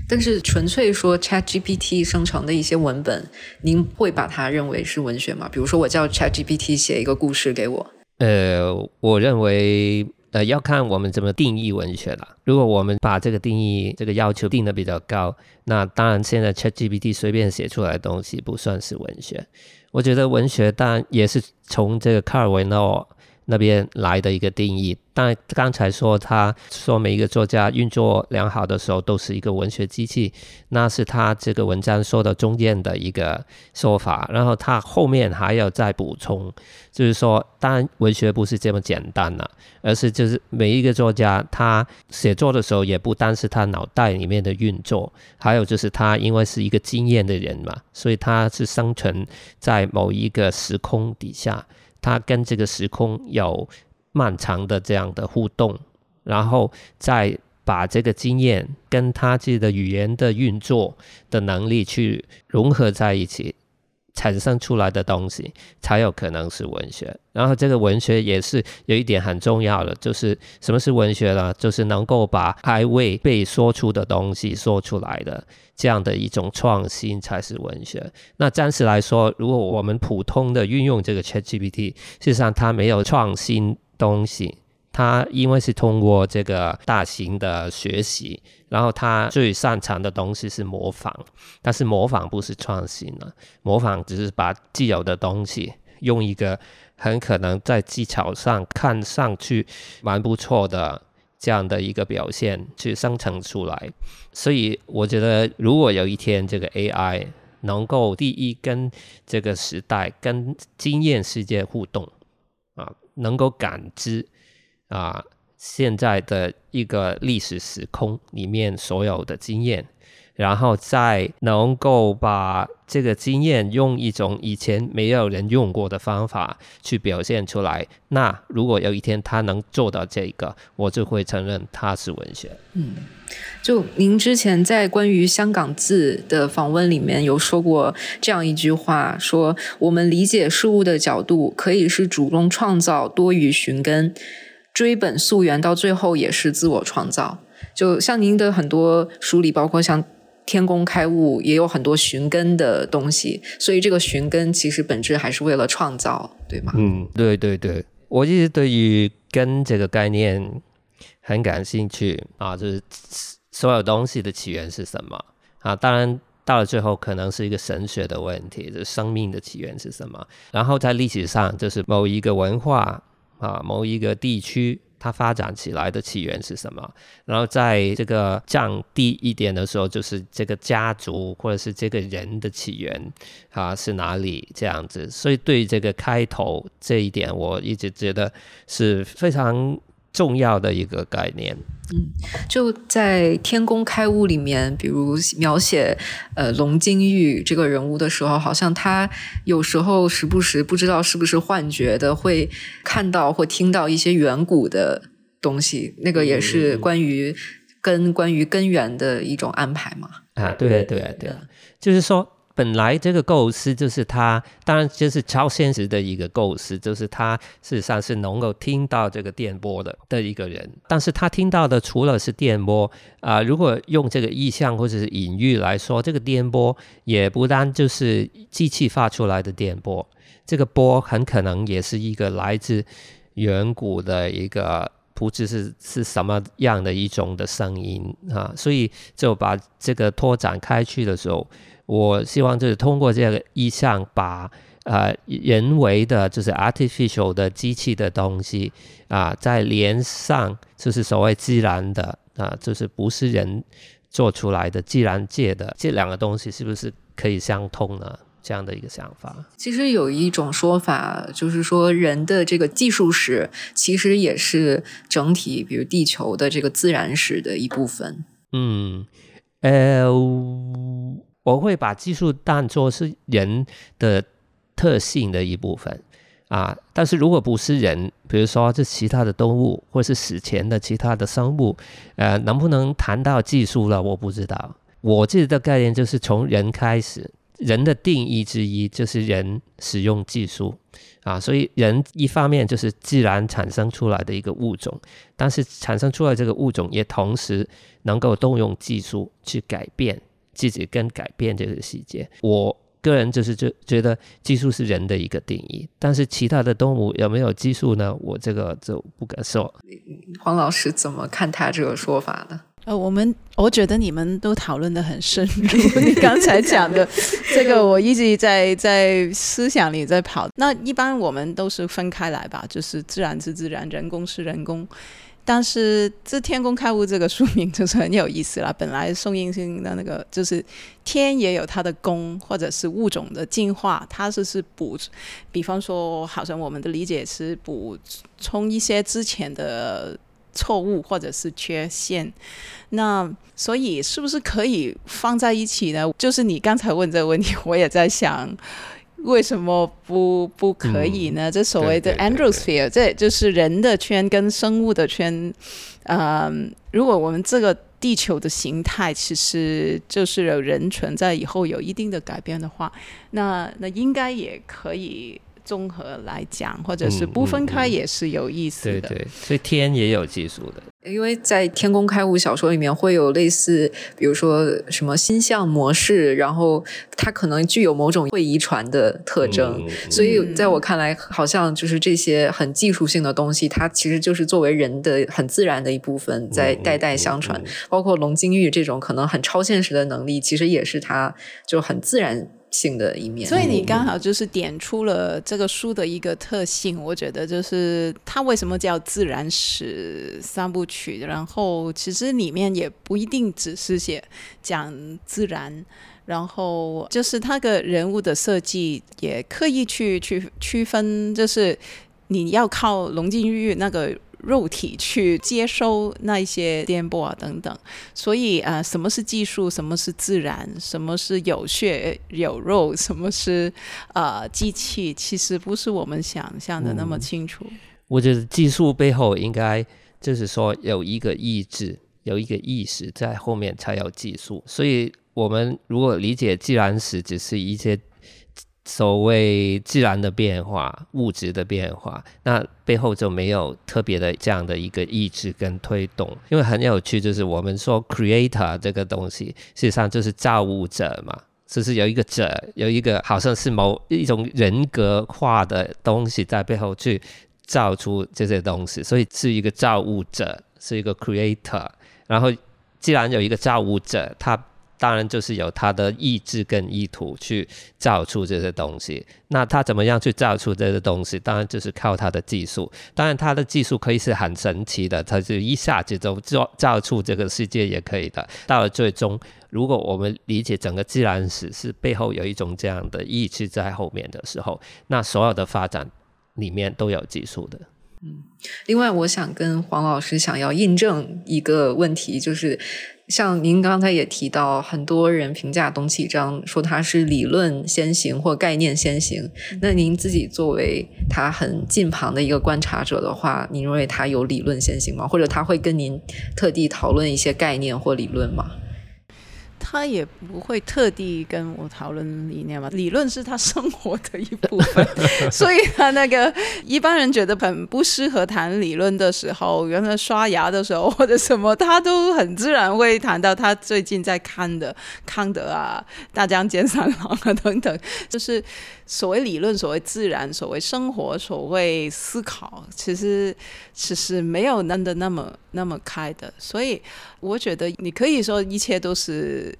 但是纯粹说 Chat GPT 生成的一些文本，您会把它认为是文学吗？比如说我叫 Chat GPT 写一个故事给我。呃，我认为呃要看我们怎么定义文学了。如果我们把这个定义这个要求定的比较高，那当然现在 Chat GPT 随便写出来的东西不算是文学。我觉得文学当然也是从这个卡尔维诺。那边来的一个定义，但刚才说他说每一个作家运作良好的时候都是一个文学机器，那是他这个文章说的中间的一个说法，然后他后面还要再补充，就是说，当然文学不是这么简单的，而是就是每一个作家他写作的时候也不单是他脑袋里面的运作，还有就是他因为是一个经验的人嘛，所以他是生存在某一个时空底下。他跟这个时空有漫长的这样的互动，然后再把这个经验跟他自己的语言的运作的能力去融合在一起。产生出来的东西才有可能是文学，然后这个文学也是有一点很重要的，就是什么是文学呢？就是能够把还未被说出的东西说出来的这样的一种创新才是文学。那暂时来说，如果我们普通的运用这个 ChatGPT，事实上它没有创新东西。他因为是通过这个大型的学习，然后他最擅长的东西是模仿，但是模仿不是创新了，模仿只是把既有的东西用一个很可能在技巧上看上去蛮不错的这样的一个表现去生成出来。所以我觉得，如果有一天这个 AI 能够第一跟这个时代、跟经验世界互动啊，能够感知。啊，现在的一个历史时空里面所有的经验。然后再能够把这个经验用一种以前没有人用过的方法去表现出来。那如果有一天他能做到这个，我就会承认他是文学。嗯，就您之前在关于香港字的访问里面有说过这样一句话：说我们理解事物的角度可以是主动创造多于寻根，追本溯源，到最后也是自我创造。就像您的很多书里，包括像。天工开物也有很多寻根的东西，所以这个寻根其实本质还是为了创造，对吗？嗯，对对对，我一直对于根这个概念很感兴趣啊，就是所有东西的起源是什么啊？当然到了最后可能是一个神学的问题，就是生命的起源是什么？然后在历史上就是某一个文化啊，某一个地区。它发展起来的起源是什么？然后在这个降低一点的时候，就是这个家族或者是这个人的起源啊是哪里这样子？所以对这个开头这一点，我一直觉得是非常。重要的一个概念，嗯，就在《天工开物》里面，比如描写呃龙金玉这个人物的时候，好像他有时候时不时不知道是不是幻觉的，会看到或听到一些远古的东西，那个也是关于根、关于根源的一种安排嘛？啊，对对对，就是说。本来这个构思就是他，当然就是超现实的一个构思，就是他事实上是能够听到这个电波的的一个人。但是他听到的除了是电波啊，如果用这个意象或者是隐喻来说，这个电波也不单就是机器发出来的电波，这个波很可能也是一个来自远古的一个不知是是什么样的一种的声音啊。所以就把这个拓展开去的时候。我希望就是通过这个意象，把呃人为的，就是 artificial 的机器的东西啊，再连上就是所谓自然的啊，就是不是人做出来的自然界的这两个东西，是不是可以相通呢？这样的一个想法。其实有一种说法，就是说人的这个技术史其实也是整体，比如地球的这个自然史的一部分。嗯，呃。我会把技术当作是人的特性的一部分啊，但是如果不是人，比如说这其他的动物或是史前的其他的生物，呃，能不能谈到技术了？我不知道。我自己的概念就是从人开始，人的定义之一就是人使用技术啊，所以人一方面就是自然产生出来的一个物种，但是产生出来这个物种也同时能够动用技术去改变。自己跟改变这个细节，我个人就是就觉得技术是人的一个定义，但是其他的动物有没有技术呢？我这个就不敢说。黄老师怎么看他这个说法呢？呃，我们我觉得你们都讨论的很深入，你刚才讲的 这个我一直在在思想里在跑。那一般我们都是分开来吧，就是自然是自然，人工是人工。但是这“天工开物”这个书名就是很有意思了。本来宋应星的那个就是天也有它的功，或者是物种的进化，它是是补，比方说，好像我们的理解是补充一些之前的错误或者是缺陷。那所以是不是可以放在一起呢？就是你刚才问这个问题，我也在想。为什么不不可以呢？这所谓的 Androsphere，这就是人的圈跟生物的圈。嗯，如果我们这个地球的形态其实就是有人存在以后有一定的改变的话，那那应该也可以。综合来讲，或者是不分开也是有意思的。对对，所以天也有技术的。因为在《天工开物》小说里面会有类似，比如说什么星象模式，然后它可能具有某种会遗传的特征。所以在我看来，好像就是这些很技术性的东西，它其实就是作为人的很自然的一部分，在代代相传。包括龙金玉这种可能很超现实的能力，其实也是它就很自然。性的一面，所以你刚好就是点出了这个书的一个特性。我觉得就是它为什么叫自然史三部曲，然后其实里面也不一定只是写讲自然，然后就是他的人物的设计也刻意去去区分，就是你要靠龙金玉那个。肉体去接收那一些颠簸啊等等。所以啊，什么是技术？什么是自然？什么是有血有肉？什么是呃机器？其实不是我们想象的那么清楚。我觉得技术背后应该就是说有一个意志，有一个意识在后面才有技术。所以，我们如果理解自然史只是一些所谓自然的变化、物质的变化，那背后就没有特别的这样的一个意志跟推动。因为很有趣，就是我们说 creator 这个东西，事实上就是造物者嘛，就是有一个者，有一个好像是某一种人格化的东西在背后去。造出这些东西，所以是一个造物者，是一个 creator。然后，既然有一个造物者，他当然就是有他的意志跟意图去造出这些东西。那他怎么样去造出这些东西？当然就是靠他的技术。当然，他的技术可以是很神奇的，他就一下子就造造出这个世界也可以的。到了最终，如果我们理解整个自然史是背后有一种这样的意志在后面的时候，那所有的发展。里面都有技术的。嗯，另外，我想跟黄老师想要印证一个问题，就是像您刚才也提到，很多人评价董启章说他是理论先行或概念先行。那您自己作为他很近旁的一个观察者的话，您认为他有理论先行吗？或者他会跟您特地讨论一些概念或理论吗？他也不会特地跟我讨论理念嘛，理论是他生活的一部分，所以他那个一般人觉得很不适合谈理论的时候，原来刷牙的时候或者什么，他都很自然会谈到他最近在看的康德啊、大江健三郎啊等等，就是所谓理论、所谓自然、所谓生活、所谓思考，其实其实没有那的那么那么开的，所以我觉得你可以说一切都是。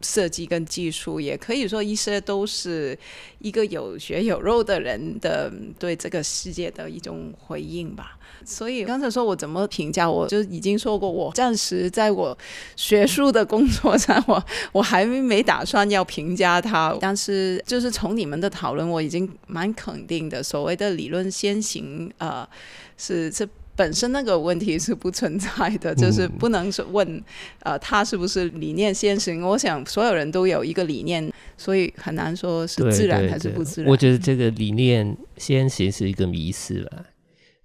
设计跟技术，也可以说一些都是一个有血有肉的人的对这个世界的一种回应吧。所以刚才说我怎么评价，我就已经说过，我暂时在我学术的工作上，我我还没打算要评价他。但是就是从你们的讨论，我已经蛮肯定的。所谓的理论先行，呃，是这。本身那个问题是不存在的，就是不能是问，呃，他是不是理念先行？我想所有人都有一个理念，所以很难说是自然还是不自然。我觉得这个理念先行是一个迷失了，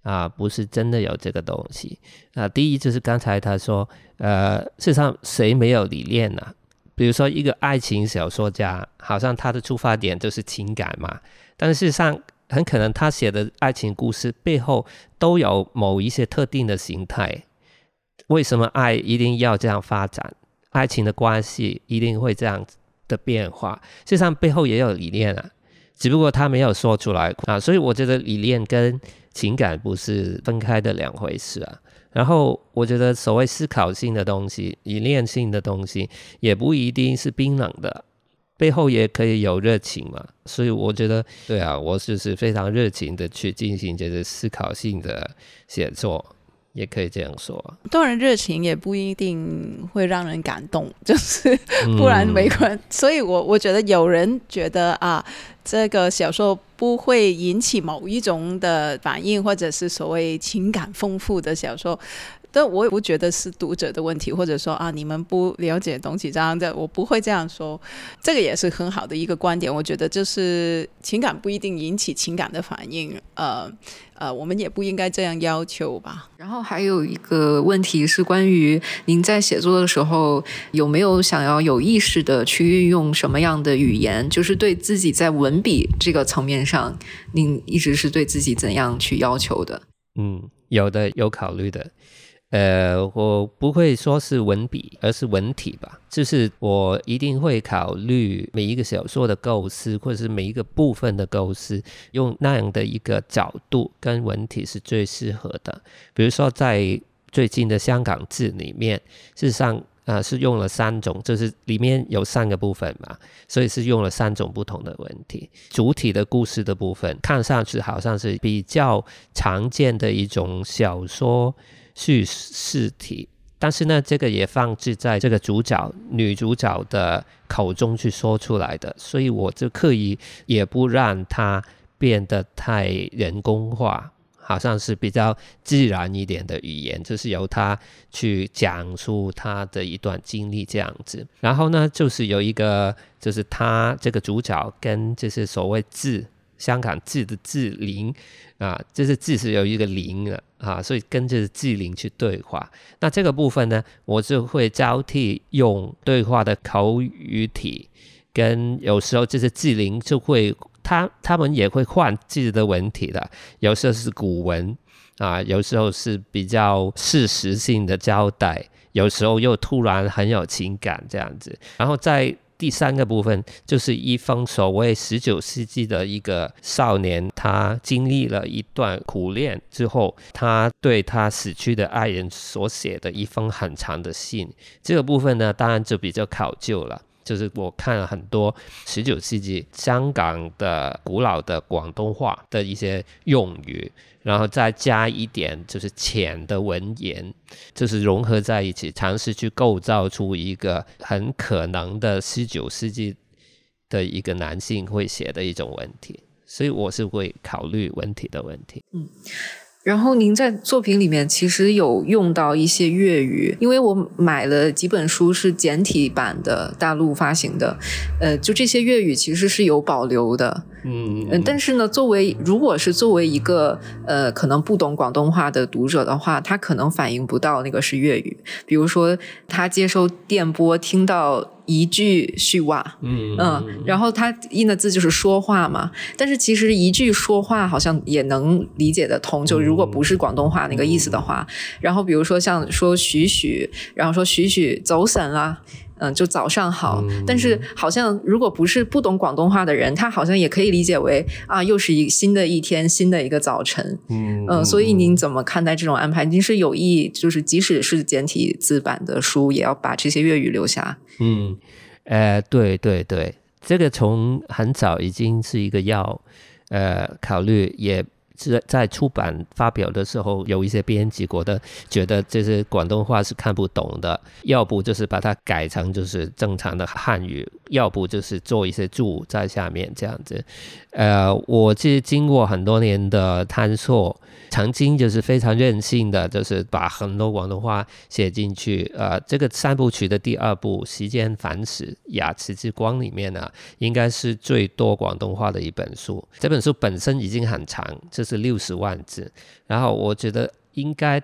啊，不是真的有这个东西。啊，第一就是刚才他说，呃，事实上谁没有理念呢？比如说一个爱情小说家，好像他的出发点就是情感嘛，但是事实上。很可能他写的爱情故事背后都有某一些特定的形态。为什么爱一定要这样发展？爱情的关系一定会这样的变化？事实上背后也有理念啊，只不过他没有说出来啊。所以我觉得理念跟情感不是分开的两回事啊。然后我觉得所谓思考性的东西、理念性的东西，也不一定是冰冷的。背后也可以有热情嘛，所以我觉得，对啊，我就是非常热情的去进行这个思考性的写作，也可以这样说。当然，热情也不一定会让人感动，就是不然没关。所以我我觉得有人觉得啊，这个小说不会引起某一种的反应，或者是所谓情感丰富的小说。但我也不觉得是读者的问题，或者说啊，你们不了解东西这样的，我不会这样说。这个也是很好的一个观点。我觉得就是情感不一定引起情感的反应，呃呃，我们也不应该这样要求吧。然后还有一个问题是关于您在写作的时候有没有想要有意识的去运用什么样的语言，就是对自己在文笔这个层面上，您一直是对自己怎样去要求的？嗯，有的，有考虑的。呃，我不会说是文笔，而是文体吧。就是我一定会考虑每一个小说的构思，或者是每一个部分的构思，用那样的一个角度跟文体是最适合的。比如说，在最近的香港字里面，事实上啊是用了三种，就是里面有三个部分嘛，所以是用了三种不同的文体。主体的故事的部分，看上去好像是比较常见的一种小说。叙事体，但是呢，这个也放置在这个主角女主角的口中去说出来的，所以我就刻意也不让它变得太人工化好像是比较自然一点的语言，就是由他去讲述他的一段经历这样子。然后呢，就是有一个，就是他这个主角跟就是所谓字，香港字的字灵啊，就是字是有一个灵的啊，所以跟着字灵去对话。那这个部分呢，我就会交替用对话的口语体，跟有时候就是字灵就会。他他们也会换自己的文体的，有时候是古文啊，有时候是比较事实性的交代，有时候又突然很有情感这样子。然后在第三个部分，就是一封所谓十九世纪的一个少年，他经历了一段苦恋之后，他对他死去的爱人所写的一封很长的信。这个部分呢，当然就比较考究了。就是我看了很多十九世纪香港的古老的广东话的一些用语，然后再加一点就是浅的文言，就是融合在一起，尝试去构造出一个很可能的十九世纪的一个男性会写的一种文体，所以我是会考虑文体的问题。嗯。然后您在作品里面其实有用到一些粤语，因为我买了几本书是简体版的，大陆发行的，呃，就这些粤语其实是有保留的。嗯嗯，但是呢，作为如果是作为一个呃可能不懂广东话的读者的话，他可能反应不到那个是粤语。比如说，他接收电波听到一句叙话，嗯嗯，然后它印的字就是说话嘛。但是其实一句说话好像也能理解得通，就如果不是广东话那个意思的话。然后比如说像说许许，然后说许许走神啦。嗯，就早上好，但是好像如果不是不懂广东话的人，他好像也可以理解为啊，又是一新的一天，新的一个早晨。嗯，所以您怎么看待这种安排？您是有意，就是即使是简体字版的书，也要把这些粤语留下？嗯，呃，对对对，这个从很早已经是一个要呃考虑也。在在出版发表的时候，有一些编辑觉得觉得这些广东话是看不懂的，要不就是把它改成就是正常的汉语，要不就是做一些注在下面这样子。呃，我是经过很多年的探索。曾经就是非常任性的，就是把很多广东话写进去。呃，这个三部曲的第二部《时间反史雅词之光》里面呢，应该是最多广东话的一本书。这本书本身已经很长，这是六十万字。然后我觉得应该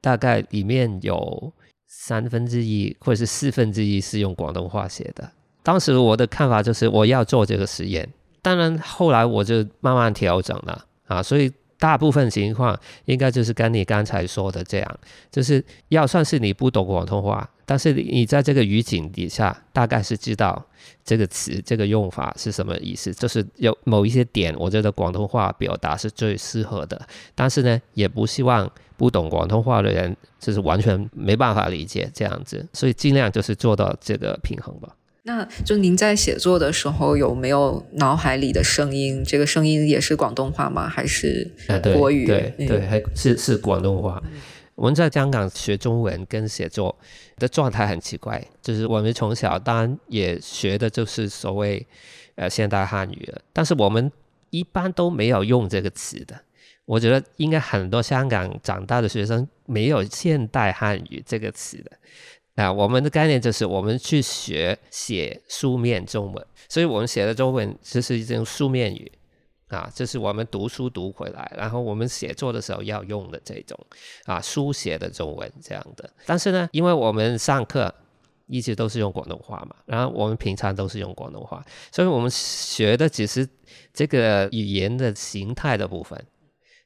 大概里面有三分之一或者是四分之一是用广东话写的。当时我的看法就是我要做这个实验。当然后来我就慢慢调整了啊，所以。大部分情况应该就是跟你刚才说的这样，就是要算是你不懂广东话，但是你在这个语境底下，大概是知道这个词、这个用法是什么意思，就是有某一些点，我觉得广东话表达是最适合的。但是呢，也不希望不懂广东话的人就是完全没办法理解这样子，所以尽量就是做到这个平衡吧。那就您在写作的时候有没有脑海里的声音？这个声音也是广东话吗？还是国语？对对，还是是广东话。我们在香港学中文跟写作的状态很奇怪，就是我们从小当然也学的就是所谓呃现代汉语了，但是我们一般都没有用这个词的。我觉得应该很多香港长大的学生没有现代汉语这个词的。啊，我们的概念就是我们去学写书面中文，所以我们写的中文就是一种书面语啊，这是我们读书读回来，然后我们写作的时候要用的这种啊书写的中文这样的。但是呢，因为我们上课一直都是用广东话嘛，然后我们平常都是用广东话，所以我们学的只是这个语言的形态的部分，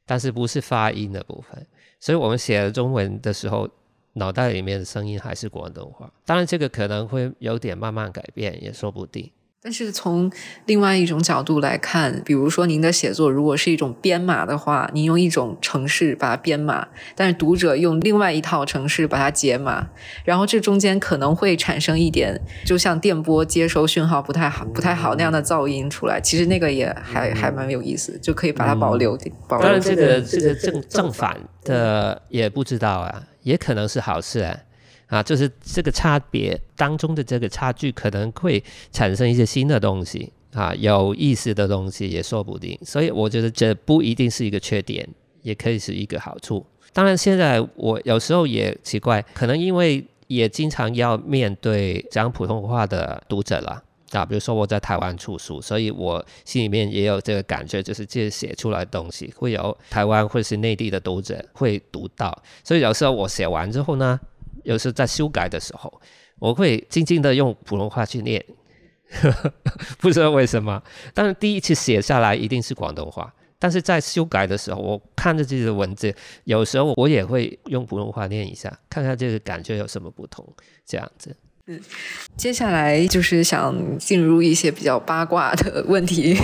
但是不是发音的部分，所以我们写中文的时候。脑袋里面的声音还是广东话，当然这个可能会有点慢慢改变，也说不定。但是从另外一种角度来看，比如说您的写作如果是一种编码的话，您用一种程式把它编码，但是读者用另外一套程式把它解码，然后这中间可能会产生一点，就像电波接收讯号不太好、不太好那样的噪音出来。其实那个也还还蛮有意思，就可以把它保留。保当然，这个这个正正反的也不知道啊，也可能是好事啊。啊，就是这个差别当中的这个差距，可能会产生一些新的东西啊，有意思的东西也说不定。所以我觉得这不一定是一个缺点，也可以是一个好处。当然，现在我有时候也奇怪，可能因为也经常要面对讲普通话的读者了啊，比如说我在台湾出书，所以我心里面也有这个感觉，就是这写出来的东西会有台湾或是内地的读者会读到，所以有时候我写完之后呢，有时候在修改的时候，我会静静的用普通话去念，不知道为什么，但是第一次写下来一定是广东话。但是在修改的时候，我看着自己的文字，有时候我也会用普通话念一下，看看这个感觉有什么不同，这样子。嗯，接下来就是想进入一些比较八卦的问题。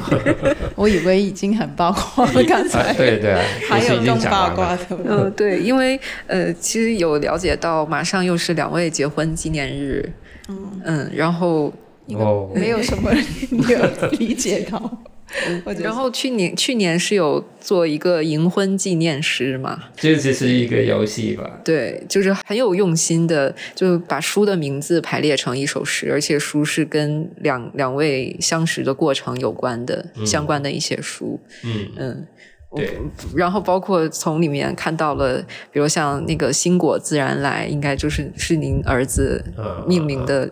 我以为已经很八卦了，刚才对对，还有更八卦的。嗯，对，因为呃，其实有了解到，马上又是两位结婚纪念日。嗯嗯，然后哦，没有什么没有理解到。然后去年去年是有做一个银婚纪念诗嘛？这只是一个游戏吧？对，就是很有用心的，就把书的名字排列成一首诗，而且书是跟两两位相识的过程有关的相关的一些书。嗯嗯，对。然后包括从里面看到了，比如像那个“新果自然来”，应该就是是您儿子命名的。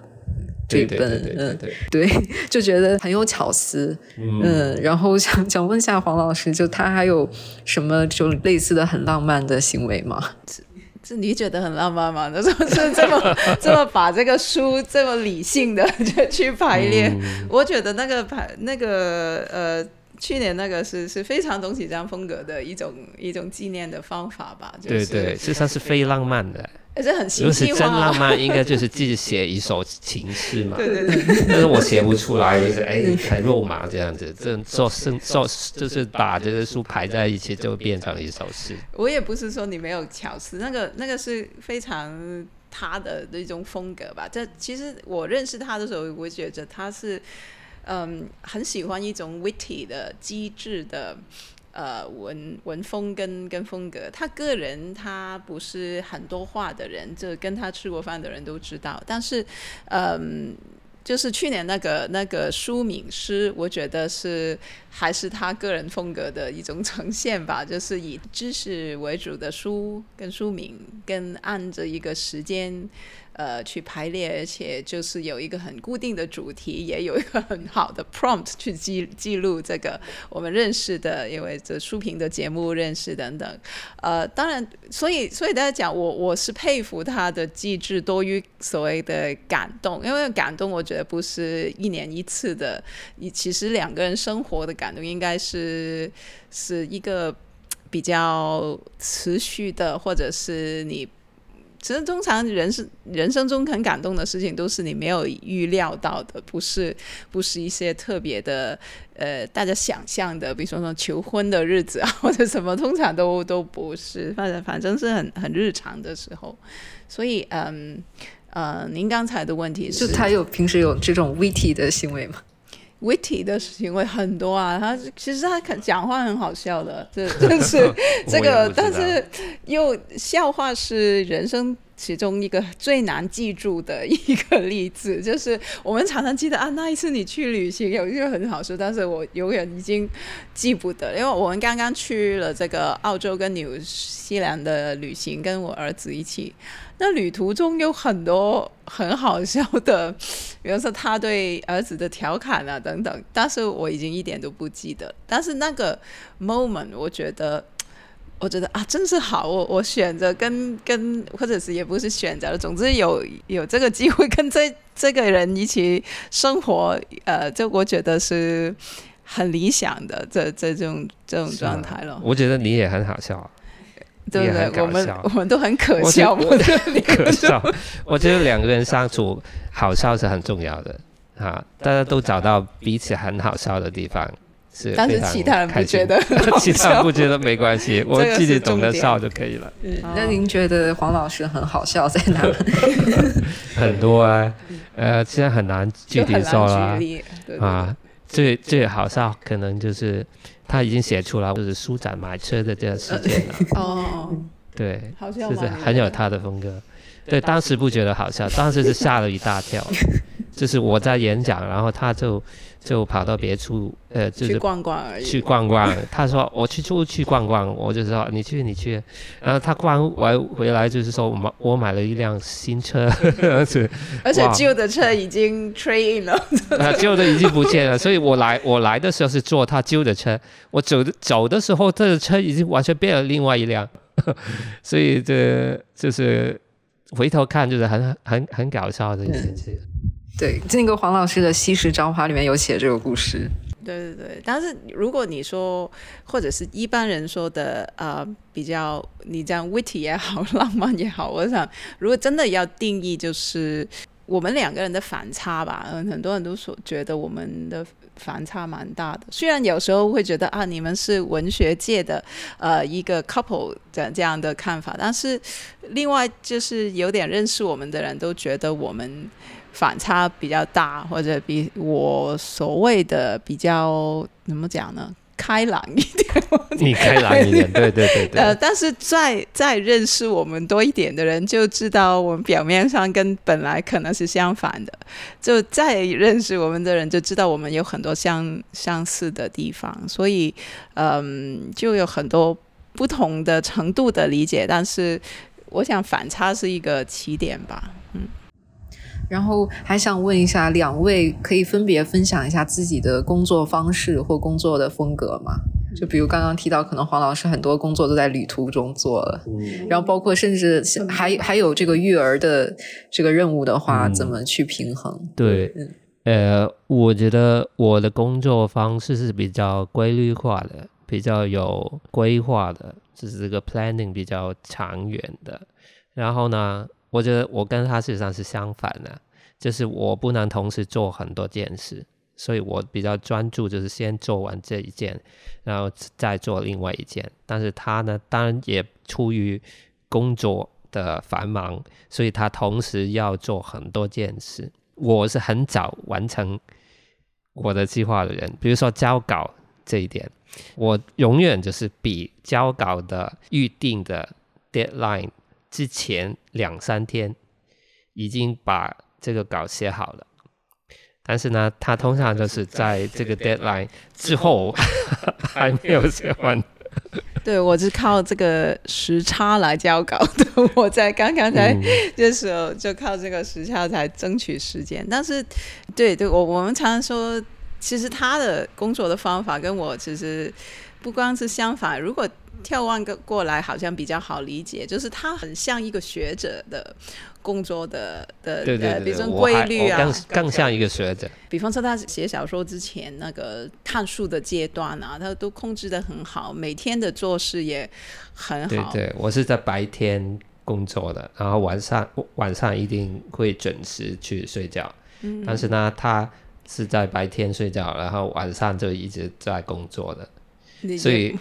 这本嗯对，就觉得很有巧思，嗯，然后想想问一下黄老师，就他还有什么就类似的很浪漫的行为吗？是你觉得很浪漫吗？那时候是这么这么把这个书这么理性的去排列，我觉得那个排那个呃，去年那个是是非常东启章风格的一种一种纪念的方法吧？对对，实际上是非浪漫的。是很如果 是真浪漫，应该就是自己写一首情诗嘛。对对对。但是我写不出来，就是哎，很肉麻这样子。这做生做就是把这个书排在一起，就变成一首诗。我也不是说你没有巧思，那个那个是非常他的那种风格吧。这其实我认识他的时候，我觉得他是嗯很喜欢一种 witty 的机智的。呃，文文风跟跟风格，他个人他不是很多话的人，就跟他吃过饭的人都知道。但是，嗯，就是去年那个那个书名诗，我觉得是还是他个人风格的一种 呈现吧，就是以知识为主的书跟书名，跟按着一个时间。呃，去排列，而且就是有一个很固定的主题，也有一个很好的 prompt 去记记录这个我们认识的，因为这书评的节目认识等等。呃，当然，所以所以大家讲，我我是佩服他的机智多于所谓的感动，因为感动我觉得不是一年一次的，你其实两个人生活的感动应该是是一个比较持续的，或者是你。其实通常人生人生中很感动的事情，都是你没有预料到的，不是不是一些特别的，呃，大家想象的，比如说说求婚的日子啊，或者什么，通常都都不是，反正反正是很很日常的时候。所以，嗯呃，您刚才的问题是，就他有平时有这种 witty 的行为吗？witty 的行为很多啊，他 其实他讲话很好笑的，这 这是这个，但是又笑话是人生其中一个最难记住的一个例子，就是我们常常记得啊，那一次你去旅行有一个很好笑，但是我永远已经记不得，因为我们刚刚去了这个澳洲跟纽西兰的旅行，跟我儿子一起。那旅途中有很多很好笑的，比如说他对儿子的调侃啊等等，但是我已经一点都不记得。但是那个 moment，我觉得，我觉得啊，真是好，我我选择跟跟，或者是也不是选择了，总之有有这个机会 跟这这个人一起生活，呃，这我觉得是很理想的这这种这种状态了。我觉得你也很好笑。对不对？我们我们都很可笑，我觉得可笑。我觉得两个人相处好笑是很重要的啊！大家都找到彼此很好笑的地方，是但是其他人不觉得，其他人不觉得没关系，我自己懂得笑就可以了。那您觉得黄老师很好笑在哪？很多啊，呃，现在很难具体说了啊。最最好笑可能就是。他已经写出来，就是舒展买车的这个事件了。哦，对，就是很有他的风格。对，当时不觉得好笑，当时是吓了一大跳。就是我在演讲，然后他就就跑到别处，呃，就是去逛逛而已。去逛逛。他说我去出去逛逛，我就说你去你去。然后他逛完回来就是说我买我买了一辆新车，而且而且旧的车已经 trade in 了，啊，旧的已经不见了。所以我来我来的时候是坐他旧的车，我走的走的时候，他的车已经完全变了另外一辆。所以这就是回头看就是很很很搞笑的一件事。对，那个黄老师的《西施朝花》里面有写这个故事。对对对，但是如果你说，或者是一般人说的，呃，比较你这样 witty 也好，浪漫也好，我想，如果真的要定义，就是我们两个人的反差吧。嗯，很多人都说觉得我们的反差蛮大的。虽然有时候会觉得啊，你们是文学界的呃一个 couple 的这样的看法，但是另外就是有点认识我们的人都觉得我们。反差比较大，或者比我所谓的比较怎么讲呢？开朗一点，你开朗一点，对对对对。呃，但是再再认识我们多一点的人，就知道我们表面上跟本来可能是相反的。就再认识我们的人，就知道我们有很多相相似的地方。所以，嗯，就有很多不同的程度的理解。但是，我想反差是一个起点吧。嗯。然后还想问一下，两位可以分别分享一下自己的工作方式或工作的风格吗？就比如刚刚提到，可能黄老师很多工作都在旅途中做了，然后包括甚至还还有这个育儿的这个任务的话，怎么去平衡？对，呃，我觉得我的工作方式是比较规律化的，比较有规划的，就是这个 planning 比较长远的。然后呢？我觉得我跟他事实上是相反的，就是我不能同时做很多件事，所以我比较专注，就是先做完这一件，然后再做另外一件。但是他呢，当然也出于工作的繁忙，所以他同时要做很多件事。我是很早完成我的计划的人，比如说交稿这一点，我永远就是比交稿的预定的 deadline。之前两三天已经把这个稿写好了，但是呢，他通常就是在 这个 deadline 之后 还没有写完。对我是靠这个时差来交稿的，我在刚刚才的时候就靠这个时差才争取时间。但是，对对，我我们常常说，其实他的工作的方法跟我其实不光是相反，如果。眺望个过来好像比较好理解，就是他很像一个学者的工作的的，对对对，比如说规律啊，更更像一个学者。比方说他写小说之前那个看书的阶段啊，他都控制的很好，每天的做事也很好。对对，我是在白天工作的，然后晚上晚上一定会准时去睡觉。嗯，但是呢，他是在白天睡觉，然后晚上就一直在工作的。所以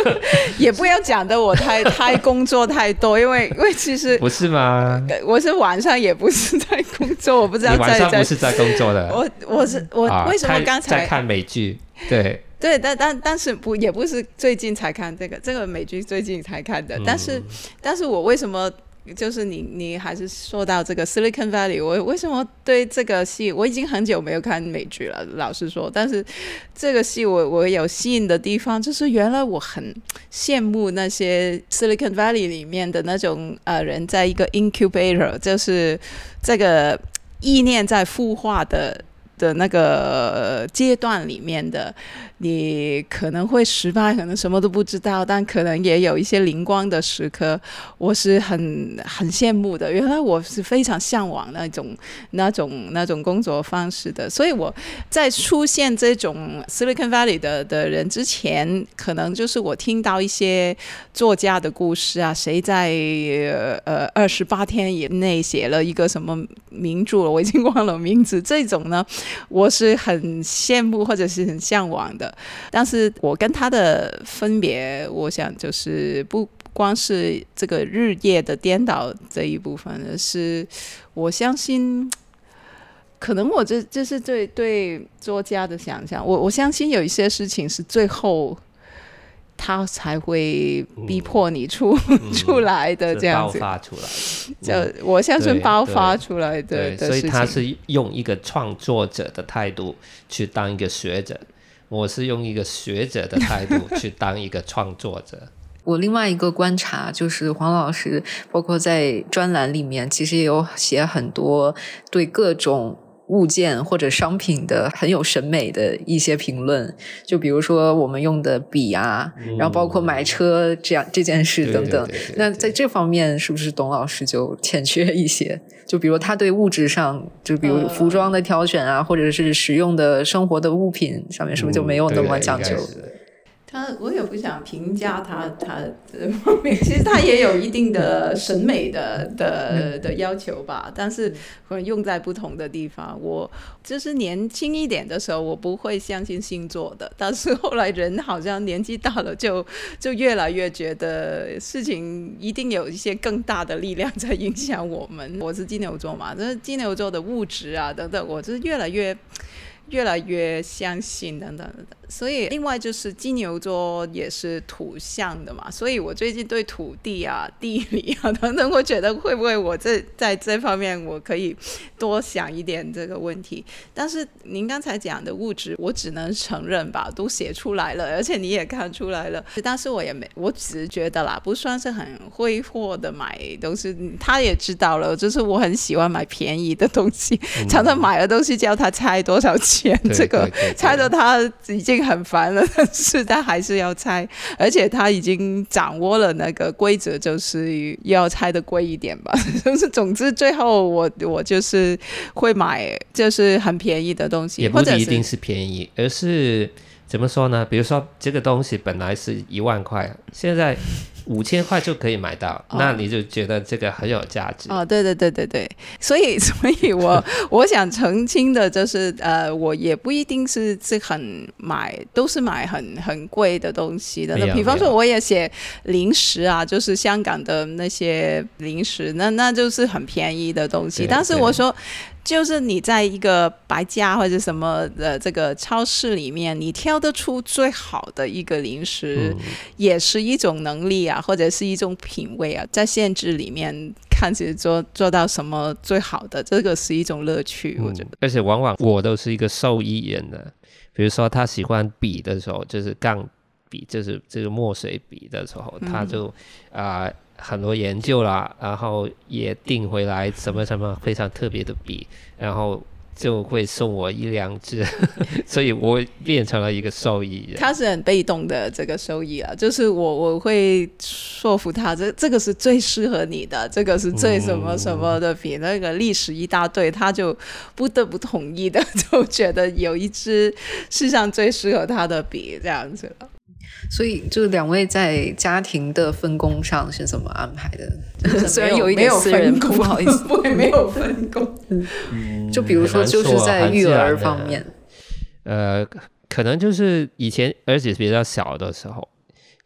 也不要讲的我太太工作太多，因为因为其实不是吗？我是晚上也不是在工作，我不知道晚上不是在工作的。我我是我为什么刚才在看美剧？对对，但但但是不也不是最近才看这个这个美剧，最近才看的。但是但是我为什么？就是你，你还是说到这个 Silicon Valley，我为什么对这个戏，我已经很久没有看美剧了，老实说。但是这个戏我我有吸引的地方，就是原来我很羡慕那些 Silicon Valley 里面的那种呃人，在一个 incubator，就是这个意念在孵化的的那个阶段里面的。你可能会失败，可能什么都不知道，但可能也有一些灵光的时刻。我是很很羡慕的，原来我是非常向往那种那种那种工作方式的。所以我在出现这种 Silicon Valley 的的人之前，可能就是我听到一些作家的故事啊，谁在呃二十八天以内写了一个什么名著了，我已经忘了名字。这种呢，我是很羡慕或者是很向往的。但是我跟他的分别，我想就是不光是这个日夜的颠倒这一部分，而是我相信，可能我这这是对对作家的想象。我我相信有一些事情是最后他才会逼迫你出 出来的这样子，爆发出来，就我相信爆发出来的，所以他是用一个创作者的态度去当一个学者，我是用一个学者的态度去当一个创作者。我另外一个观察就是，黄老师包括在专栏里面，其实也有写很多对各种。物件或者商品的很有审美的一些评论，就比如说我们用的笔啊，然后包括买车这样这件事等等。那在这方面，是不是董老师就欠缺一些？就比如他对物质上，就比如服装的挑选啊，或者是使用的生活的物品上面，是不是就没有那么讲究？他我也不想评价他，他这方面其实他也有一定的审美的的的要求吧，但是可能用在不同的地方。我就是年轻一点的时候，我不会相信星座的，但是后来人好像年纪大了，就 就越来越觉得事情一定有一些更大的力量在影响我们。我是金牛座嘛，这是金牛座的物质啊等等，我就是越来越。越来越相信等等等等，所以另外就是金牛座也是土象的嘛，所以我最近对土地啊、地理啊等等，我觉得会不会我这在这方面我可以多想一点这个问题。但是您刚才讲的物质，我只能承认吧，都写出来了，而且你也看出来了，但是我也没，我只是觉得啦，不算是很挥霍的买东西。他也知道了，就是我很喜欢买便宜的东西，常常买了东西叫他猜多少钱。这个猜到他已经很烦了，但是他还是要猜，而且他已经掌握了那个规则，就是要猜的贵一点吧。就是总之最后我我就是会买，就是很便宜的东西，也不一定是便宜，而是怎么说呢？比如说这个东西本来是一万块，现在。五千块就可以买到，那你就觉得这个很有价值哦。对对对对对，所以 所以我 我想澄清的就是，呃，我也不一定是是很买，都是买很很贵的东西的。那比方说，我也写零食啊，就是香港的那些零食，那那就是很便宜的东西。但是我说。就是你在一个百家或者什么的这个超市里面，你挑得出最好的一个零食，也是一种能力啊，或者是一种品味啊。在限制里面看，其实做做到什么最好的，这个是一种乐趣。我觉得，而且往往我都是一个受益人的。比如说，他喜欢笔的时候，就是钢笔，就是这个墨水笔的时候，他就啊。很多研究啦，然后也订回来什么什么非常特别的笔，然后就会送我一两支，所以我变成了一个受益人。他是很被动的这个收益啊，就是我我会说服他，这这个是最适合你的，这个是最什么什么的笔，那个历史一大堆，他就不得不同意的，就觉得有一支世上最适合他的笔这样子了。所以，就两位在家庭的分工上是怎么安排的？虽然有一点私人，不好意思，不会没有分工。嗯，就比如说，就是在育儿方面，呃，可能就是以前儿子比较小的时候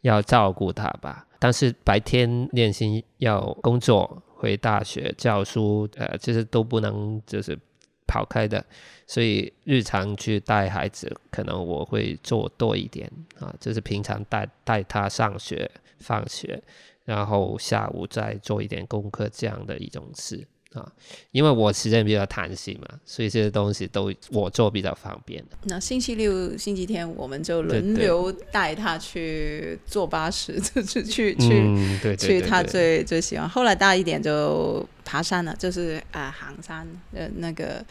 要照顾他吧，但是白天练习要工作、回大学教书，呃，其实都不能就是跑开的。所以日常去带孩子，可能我会做多一点啊，就是平常带带他上学、放学，然后下午再做一点功课这样的一种事啊。因为我时间比较弹性嘛，所以这些东西都我做比较方便。那星期六、星期天我们就轮流带他去坐巴士，就是去去去他最最喜欢。后来大一点就爬山了，就是啊，行山的那个。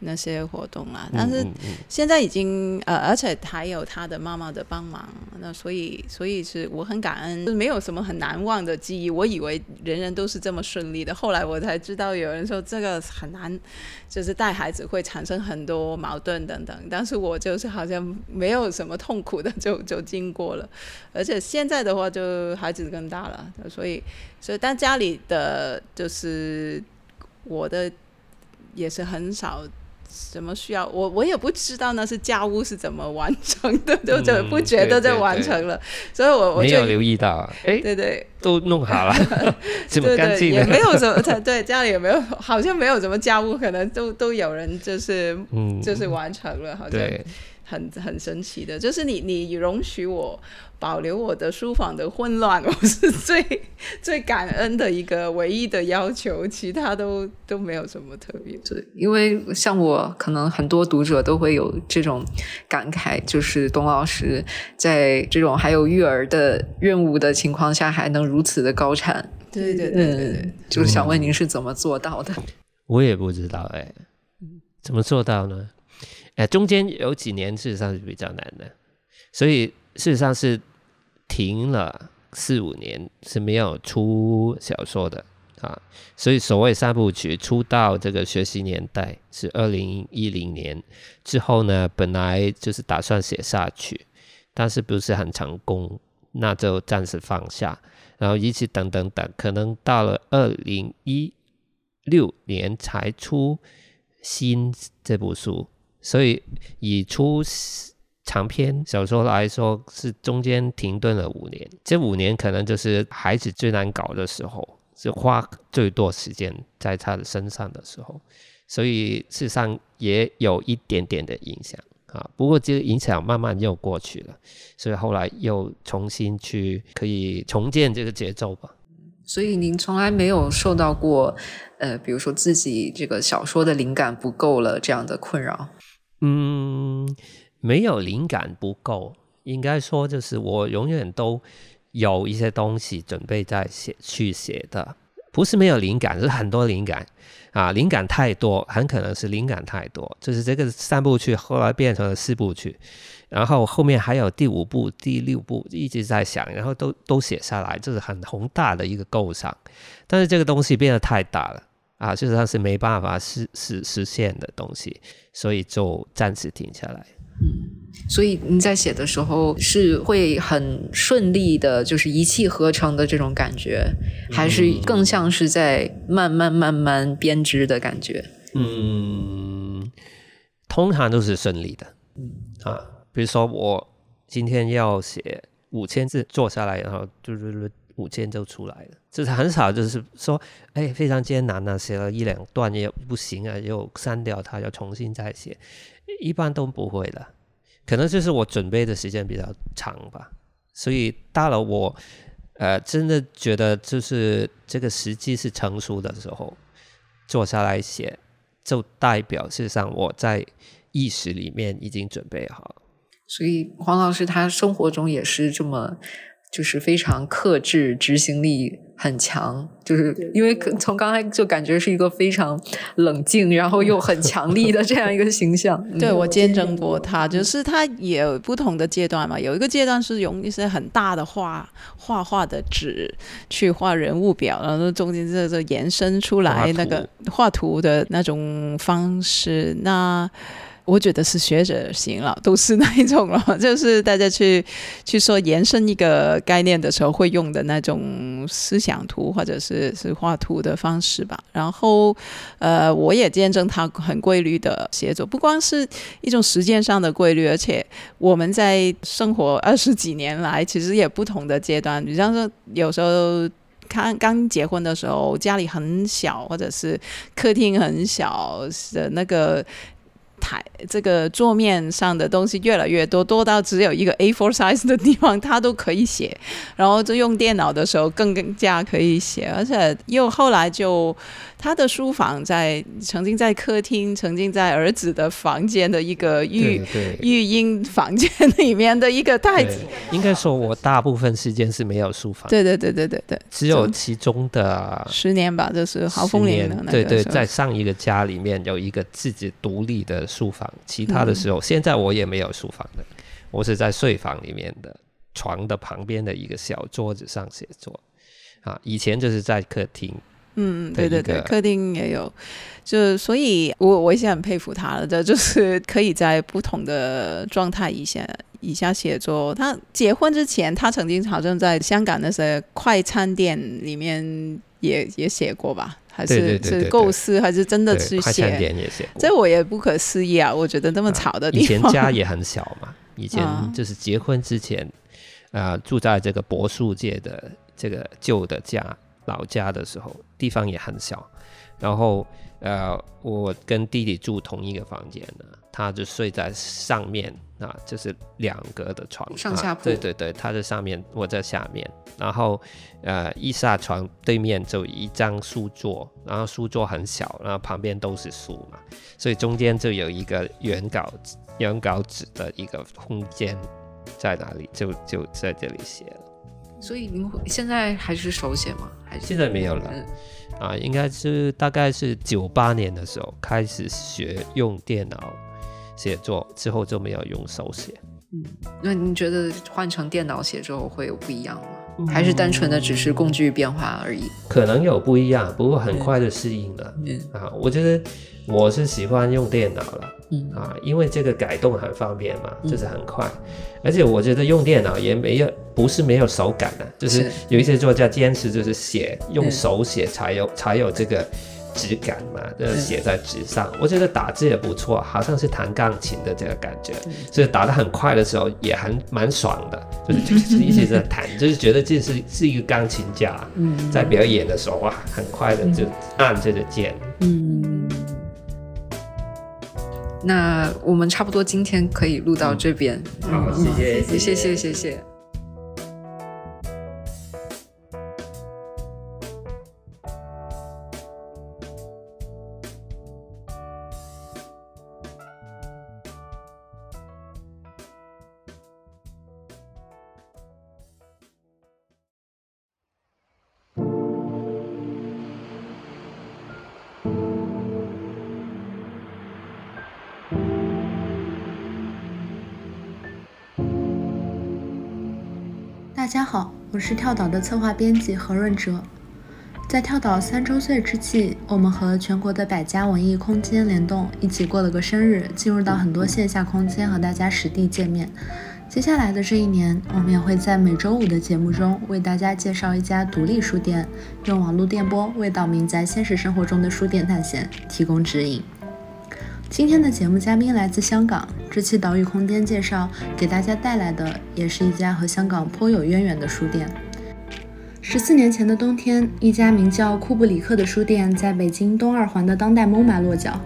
那些活动啊，但是现在已经呃，而且还有他的妈妈的帮忙，那所以所以是我很感恩，就是没有什么很难忘的记忆。我以为人人都是这么顺利的，后来我才知道有人说这个很难，就是带孩子会产生很多矛盾等等。但是我就是好像没有什么痛苦的就 就经过了，而且现在的话就孩子更大了，所以所以但家里的就是我的也是很少。什么需要我？我也不知道那是家务是怎么完成的，就就不觉得就完成了。所以我我没有留意到，哎，对对，都弄好了，这么干净，也没有什么，对家里也没有，好像没有什么家务，可能都都有人就是嗯，就是完成了，好像。很很神奇的，就是你你容许我保留我的书房的混乱，我是最最感恩的一个唯一的要求，其他都都没有什么特别。对，因为像我，可能很多读者都会有这种感慨，就是董老师在这种还有育儿的任务的情况下，还能如此的高产。对对对对对，就是想问您是怎么做到的？我也不知道哎，怎么做到呢？哎，中间有几年事实上是比较难的，所以事实上是停了四五年是没有出小说的啊。所以所谓三部曲出到这个学习年代是二零一零年之后呢，本来就是打算写下去，但是不是很成功，那就暂时放下，然后一直等等等，可能到了二零一六年才出新这部书。所以以出长篇小说来说，是中间停顿了五年。这五年可能就是孩子最难搞的时候，是花最多时间在他的身上的时候。所以事实上也有一点点的影响啊。不过这个影响慢慢又过去了，所以后来又重新去可以重建这个节奏吧。所以您从来没有受到过，呃，比如说自己这个小说的灵感不够了这样的困扰。嗯，没有灵感不够，应该说就是我永远都有一些东西准备在写去写的，不是没有灵感，是很多灵感。啊，灵感太多，很可能是灵感太多，就是这个三部曲后来变成了四部曲，然后后面还有第五部、第六部一直在想，然后都都写下来，这是很宏大的一个构想，但是这个东西变得太大了。啊，事实上是没办法实实实现的东西，所以就暂时停下来。嗯，所以你在写的时候是会很顺利的，就是一气呵成的这种感觉，还是更像是在慢慢慢慢编织的感觉？嗯，通常都是顺利的。嗯啊，比如说我今天要写五千字，坐下来，然后就是。五千就出来了，就是很少，就是说，哎，非常艰难啊，写了一两段也不行啊，又删掉它，要重新再写，一般都不会的，可能就是我准备的时间比较长吧，所以到了我，呃，真的觉得就是这个时机是成熟的时候，坐下来写，就代表事实上我在意识里面已经准备好，所以黄老师他生活中也是这么。就是非常克制，执行力很强。就是因为从刚才就感觉是一个非常冷静，然后又很强力的这样一个形象。对我见证过他，就是他也有不同的阶段嘛。有一个阶段是用一些很大的画画画的纸去画人物表，然后中间这这延伸出来那个画图的那种方式。那我觉得是学者型了，都是那一种了，就是大家去去说延伸一个概念的时候会用的那种思想图或者是是画图的方式吧。然后，呃，我也见证他很规律的写作，不光是一种时间上的规律，而且我们在生活二十几年来，其实也不同的阶段。比方说，有时候刚刚结婚的时候，家里很小，或者是客厅很小的那个。台这个桌面上的东西越来越多，多到只有一个 A4 size 的地方，他都可以写。然后就用电脑的时候更更加可以写，而且又后来就。他的书房在曾经在客厅，曾经在儿子的房间的一个育育婴房间里面的一个袋子。应该说，我大部分时间是没有书房。对对对对对对，只有其中的十年吧，就是豪风年的那个。对对，在上一个家里面有一个自己独立的书房，其他的时候，现在我也没有书房的，我是在睡房里面的床的旁边的一个小桌子上写作。啊，以前就是在客厅。嗯，对对对，客厅也有，就所以，我我也很佩服他的，就是可以在不同的状态以下以下写作。他结婚之前，他曾经好像在香港那些快餐店里面也也写过吧？还是是构思，还是真的去写？快餐店也写，这我也不可思议啊！我觉得那么吵的地方，以前家也很小嘛，以前就是结婚之前，啊，住在这个柏树界的这个旧的家。老家的时候，地方也很小，然后呃，我跟弟弟住同一个房间呢，他就睡在上面啊，就是两格的床，上下铺。对对对，他在上面，我在下面。然后，呃，一下床对面就一张书桌，然后书桌很小，然后旁边都是书嘛，所以中间就有一个原稿原稿纸的一个空间在哪里，就就在这里写了。所以您现在还是手写吗？还是现在没有了？啊，应该是大概是九八年的时候开始学用电脑写作，之后就没有用手写。嗯，那你觉得换成电脑写之后会有不一样吗？还是单纯的只是工具变化而已？可能有不一样，不过很快就适应了。嗯啊，我觉得我是喜欢用电脑了。嗯啊，因为这个改动很方便嘛，就是很快，而且我觉得用电脑也没有不是没有手感的，就是有一些作家坚持就是写用手写才有才有这个质感嘛，就是写在纸上。我觉得打字也不错，好像是弹钢琴的这个感觉，所以打得很快的时候也很蛮爽的，就是就是一直在弹，就是觉得这是是一个钢琴家在表演的时候哇，很快的就按这个键。嗯。那我们差不多今天可以录到这边。好，谢谢，谢谢，谢谢。大家好，我是跳岛的策划编辑何润哲。在跳岛三周岁之际，我们和全国的百家文艺空间联动，一起过了个生日，进入到很多线下空间和大家实地见面。接下来的这一年，我们也会在每周五的节目中为大家介绍一家独立书店，用网络电波为岛民在现实生活中的书店探险提供指引。今天的节目嘉宾来自香港。这期岛屿空间介绍给大家带来的，也是一家和香港颇有渊源的书店。十四年前的冬天，一家名叫库布里克的书店在北京东二环的当代 MoMA 落脚。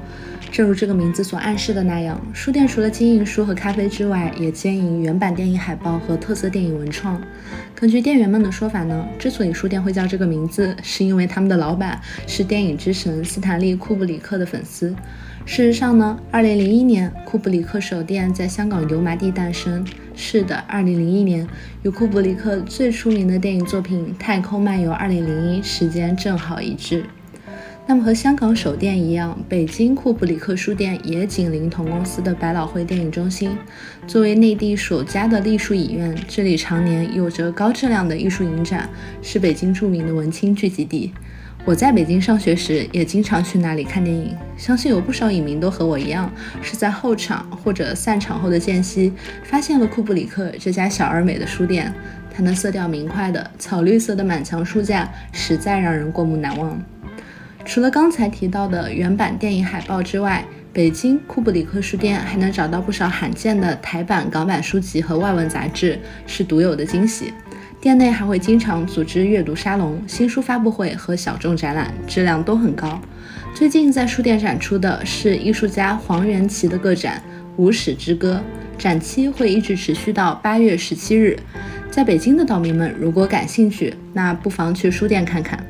正如这个名字所暗示的那样，书店除了经营书和咖啡之外，也兼营原版电影海报和特色电影文创。根据店员们的说法呢，之所以书店会叫这个名字，是因为他们的老板是电影之神斯坦利·库布里克的粉丝。事实上呢，二零零一年库布里克首店在香港油麻地诞生。是的，二零零一年与库布里克最出名的电影作品《太空漫游二零零一》时间正好一致。那么和香港首店一样，北京库布里克书店也紧邻同公司的百老汇电影中心。作为内地首家的艺术影院，这里常年有着高质量的艺术影展，是北京著名的文青聚集地。我在北京上学时，也经常去那里看电影。相信有不少影迷都和我一样，是在后场或者散场后的间隙，发现了库布里克这家小而美的书店。它那色调明快的草绿色的满墙书架，实在让人过目难忘。除了刚才提到的原版电影海报之外，北京库布里克书店还能找到不少罕见的台版、港版书籍和外文杂志，是独有的惊喜。店内还会经常组织阅读沙龙、新书发布会和小众展览，质量都很高。最近在书店展出的是艺术家黄元奇的个展《无始之歌》，展期会一直持续到八月十七日。在北京的岛民们如果感兴趣，那不妨去书店看看。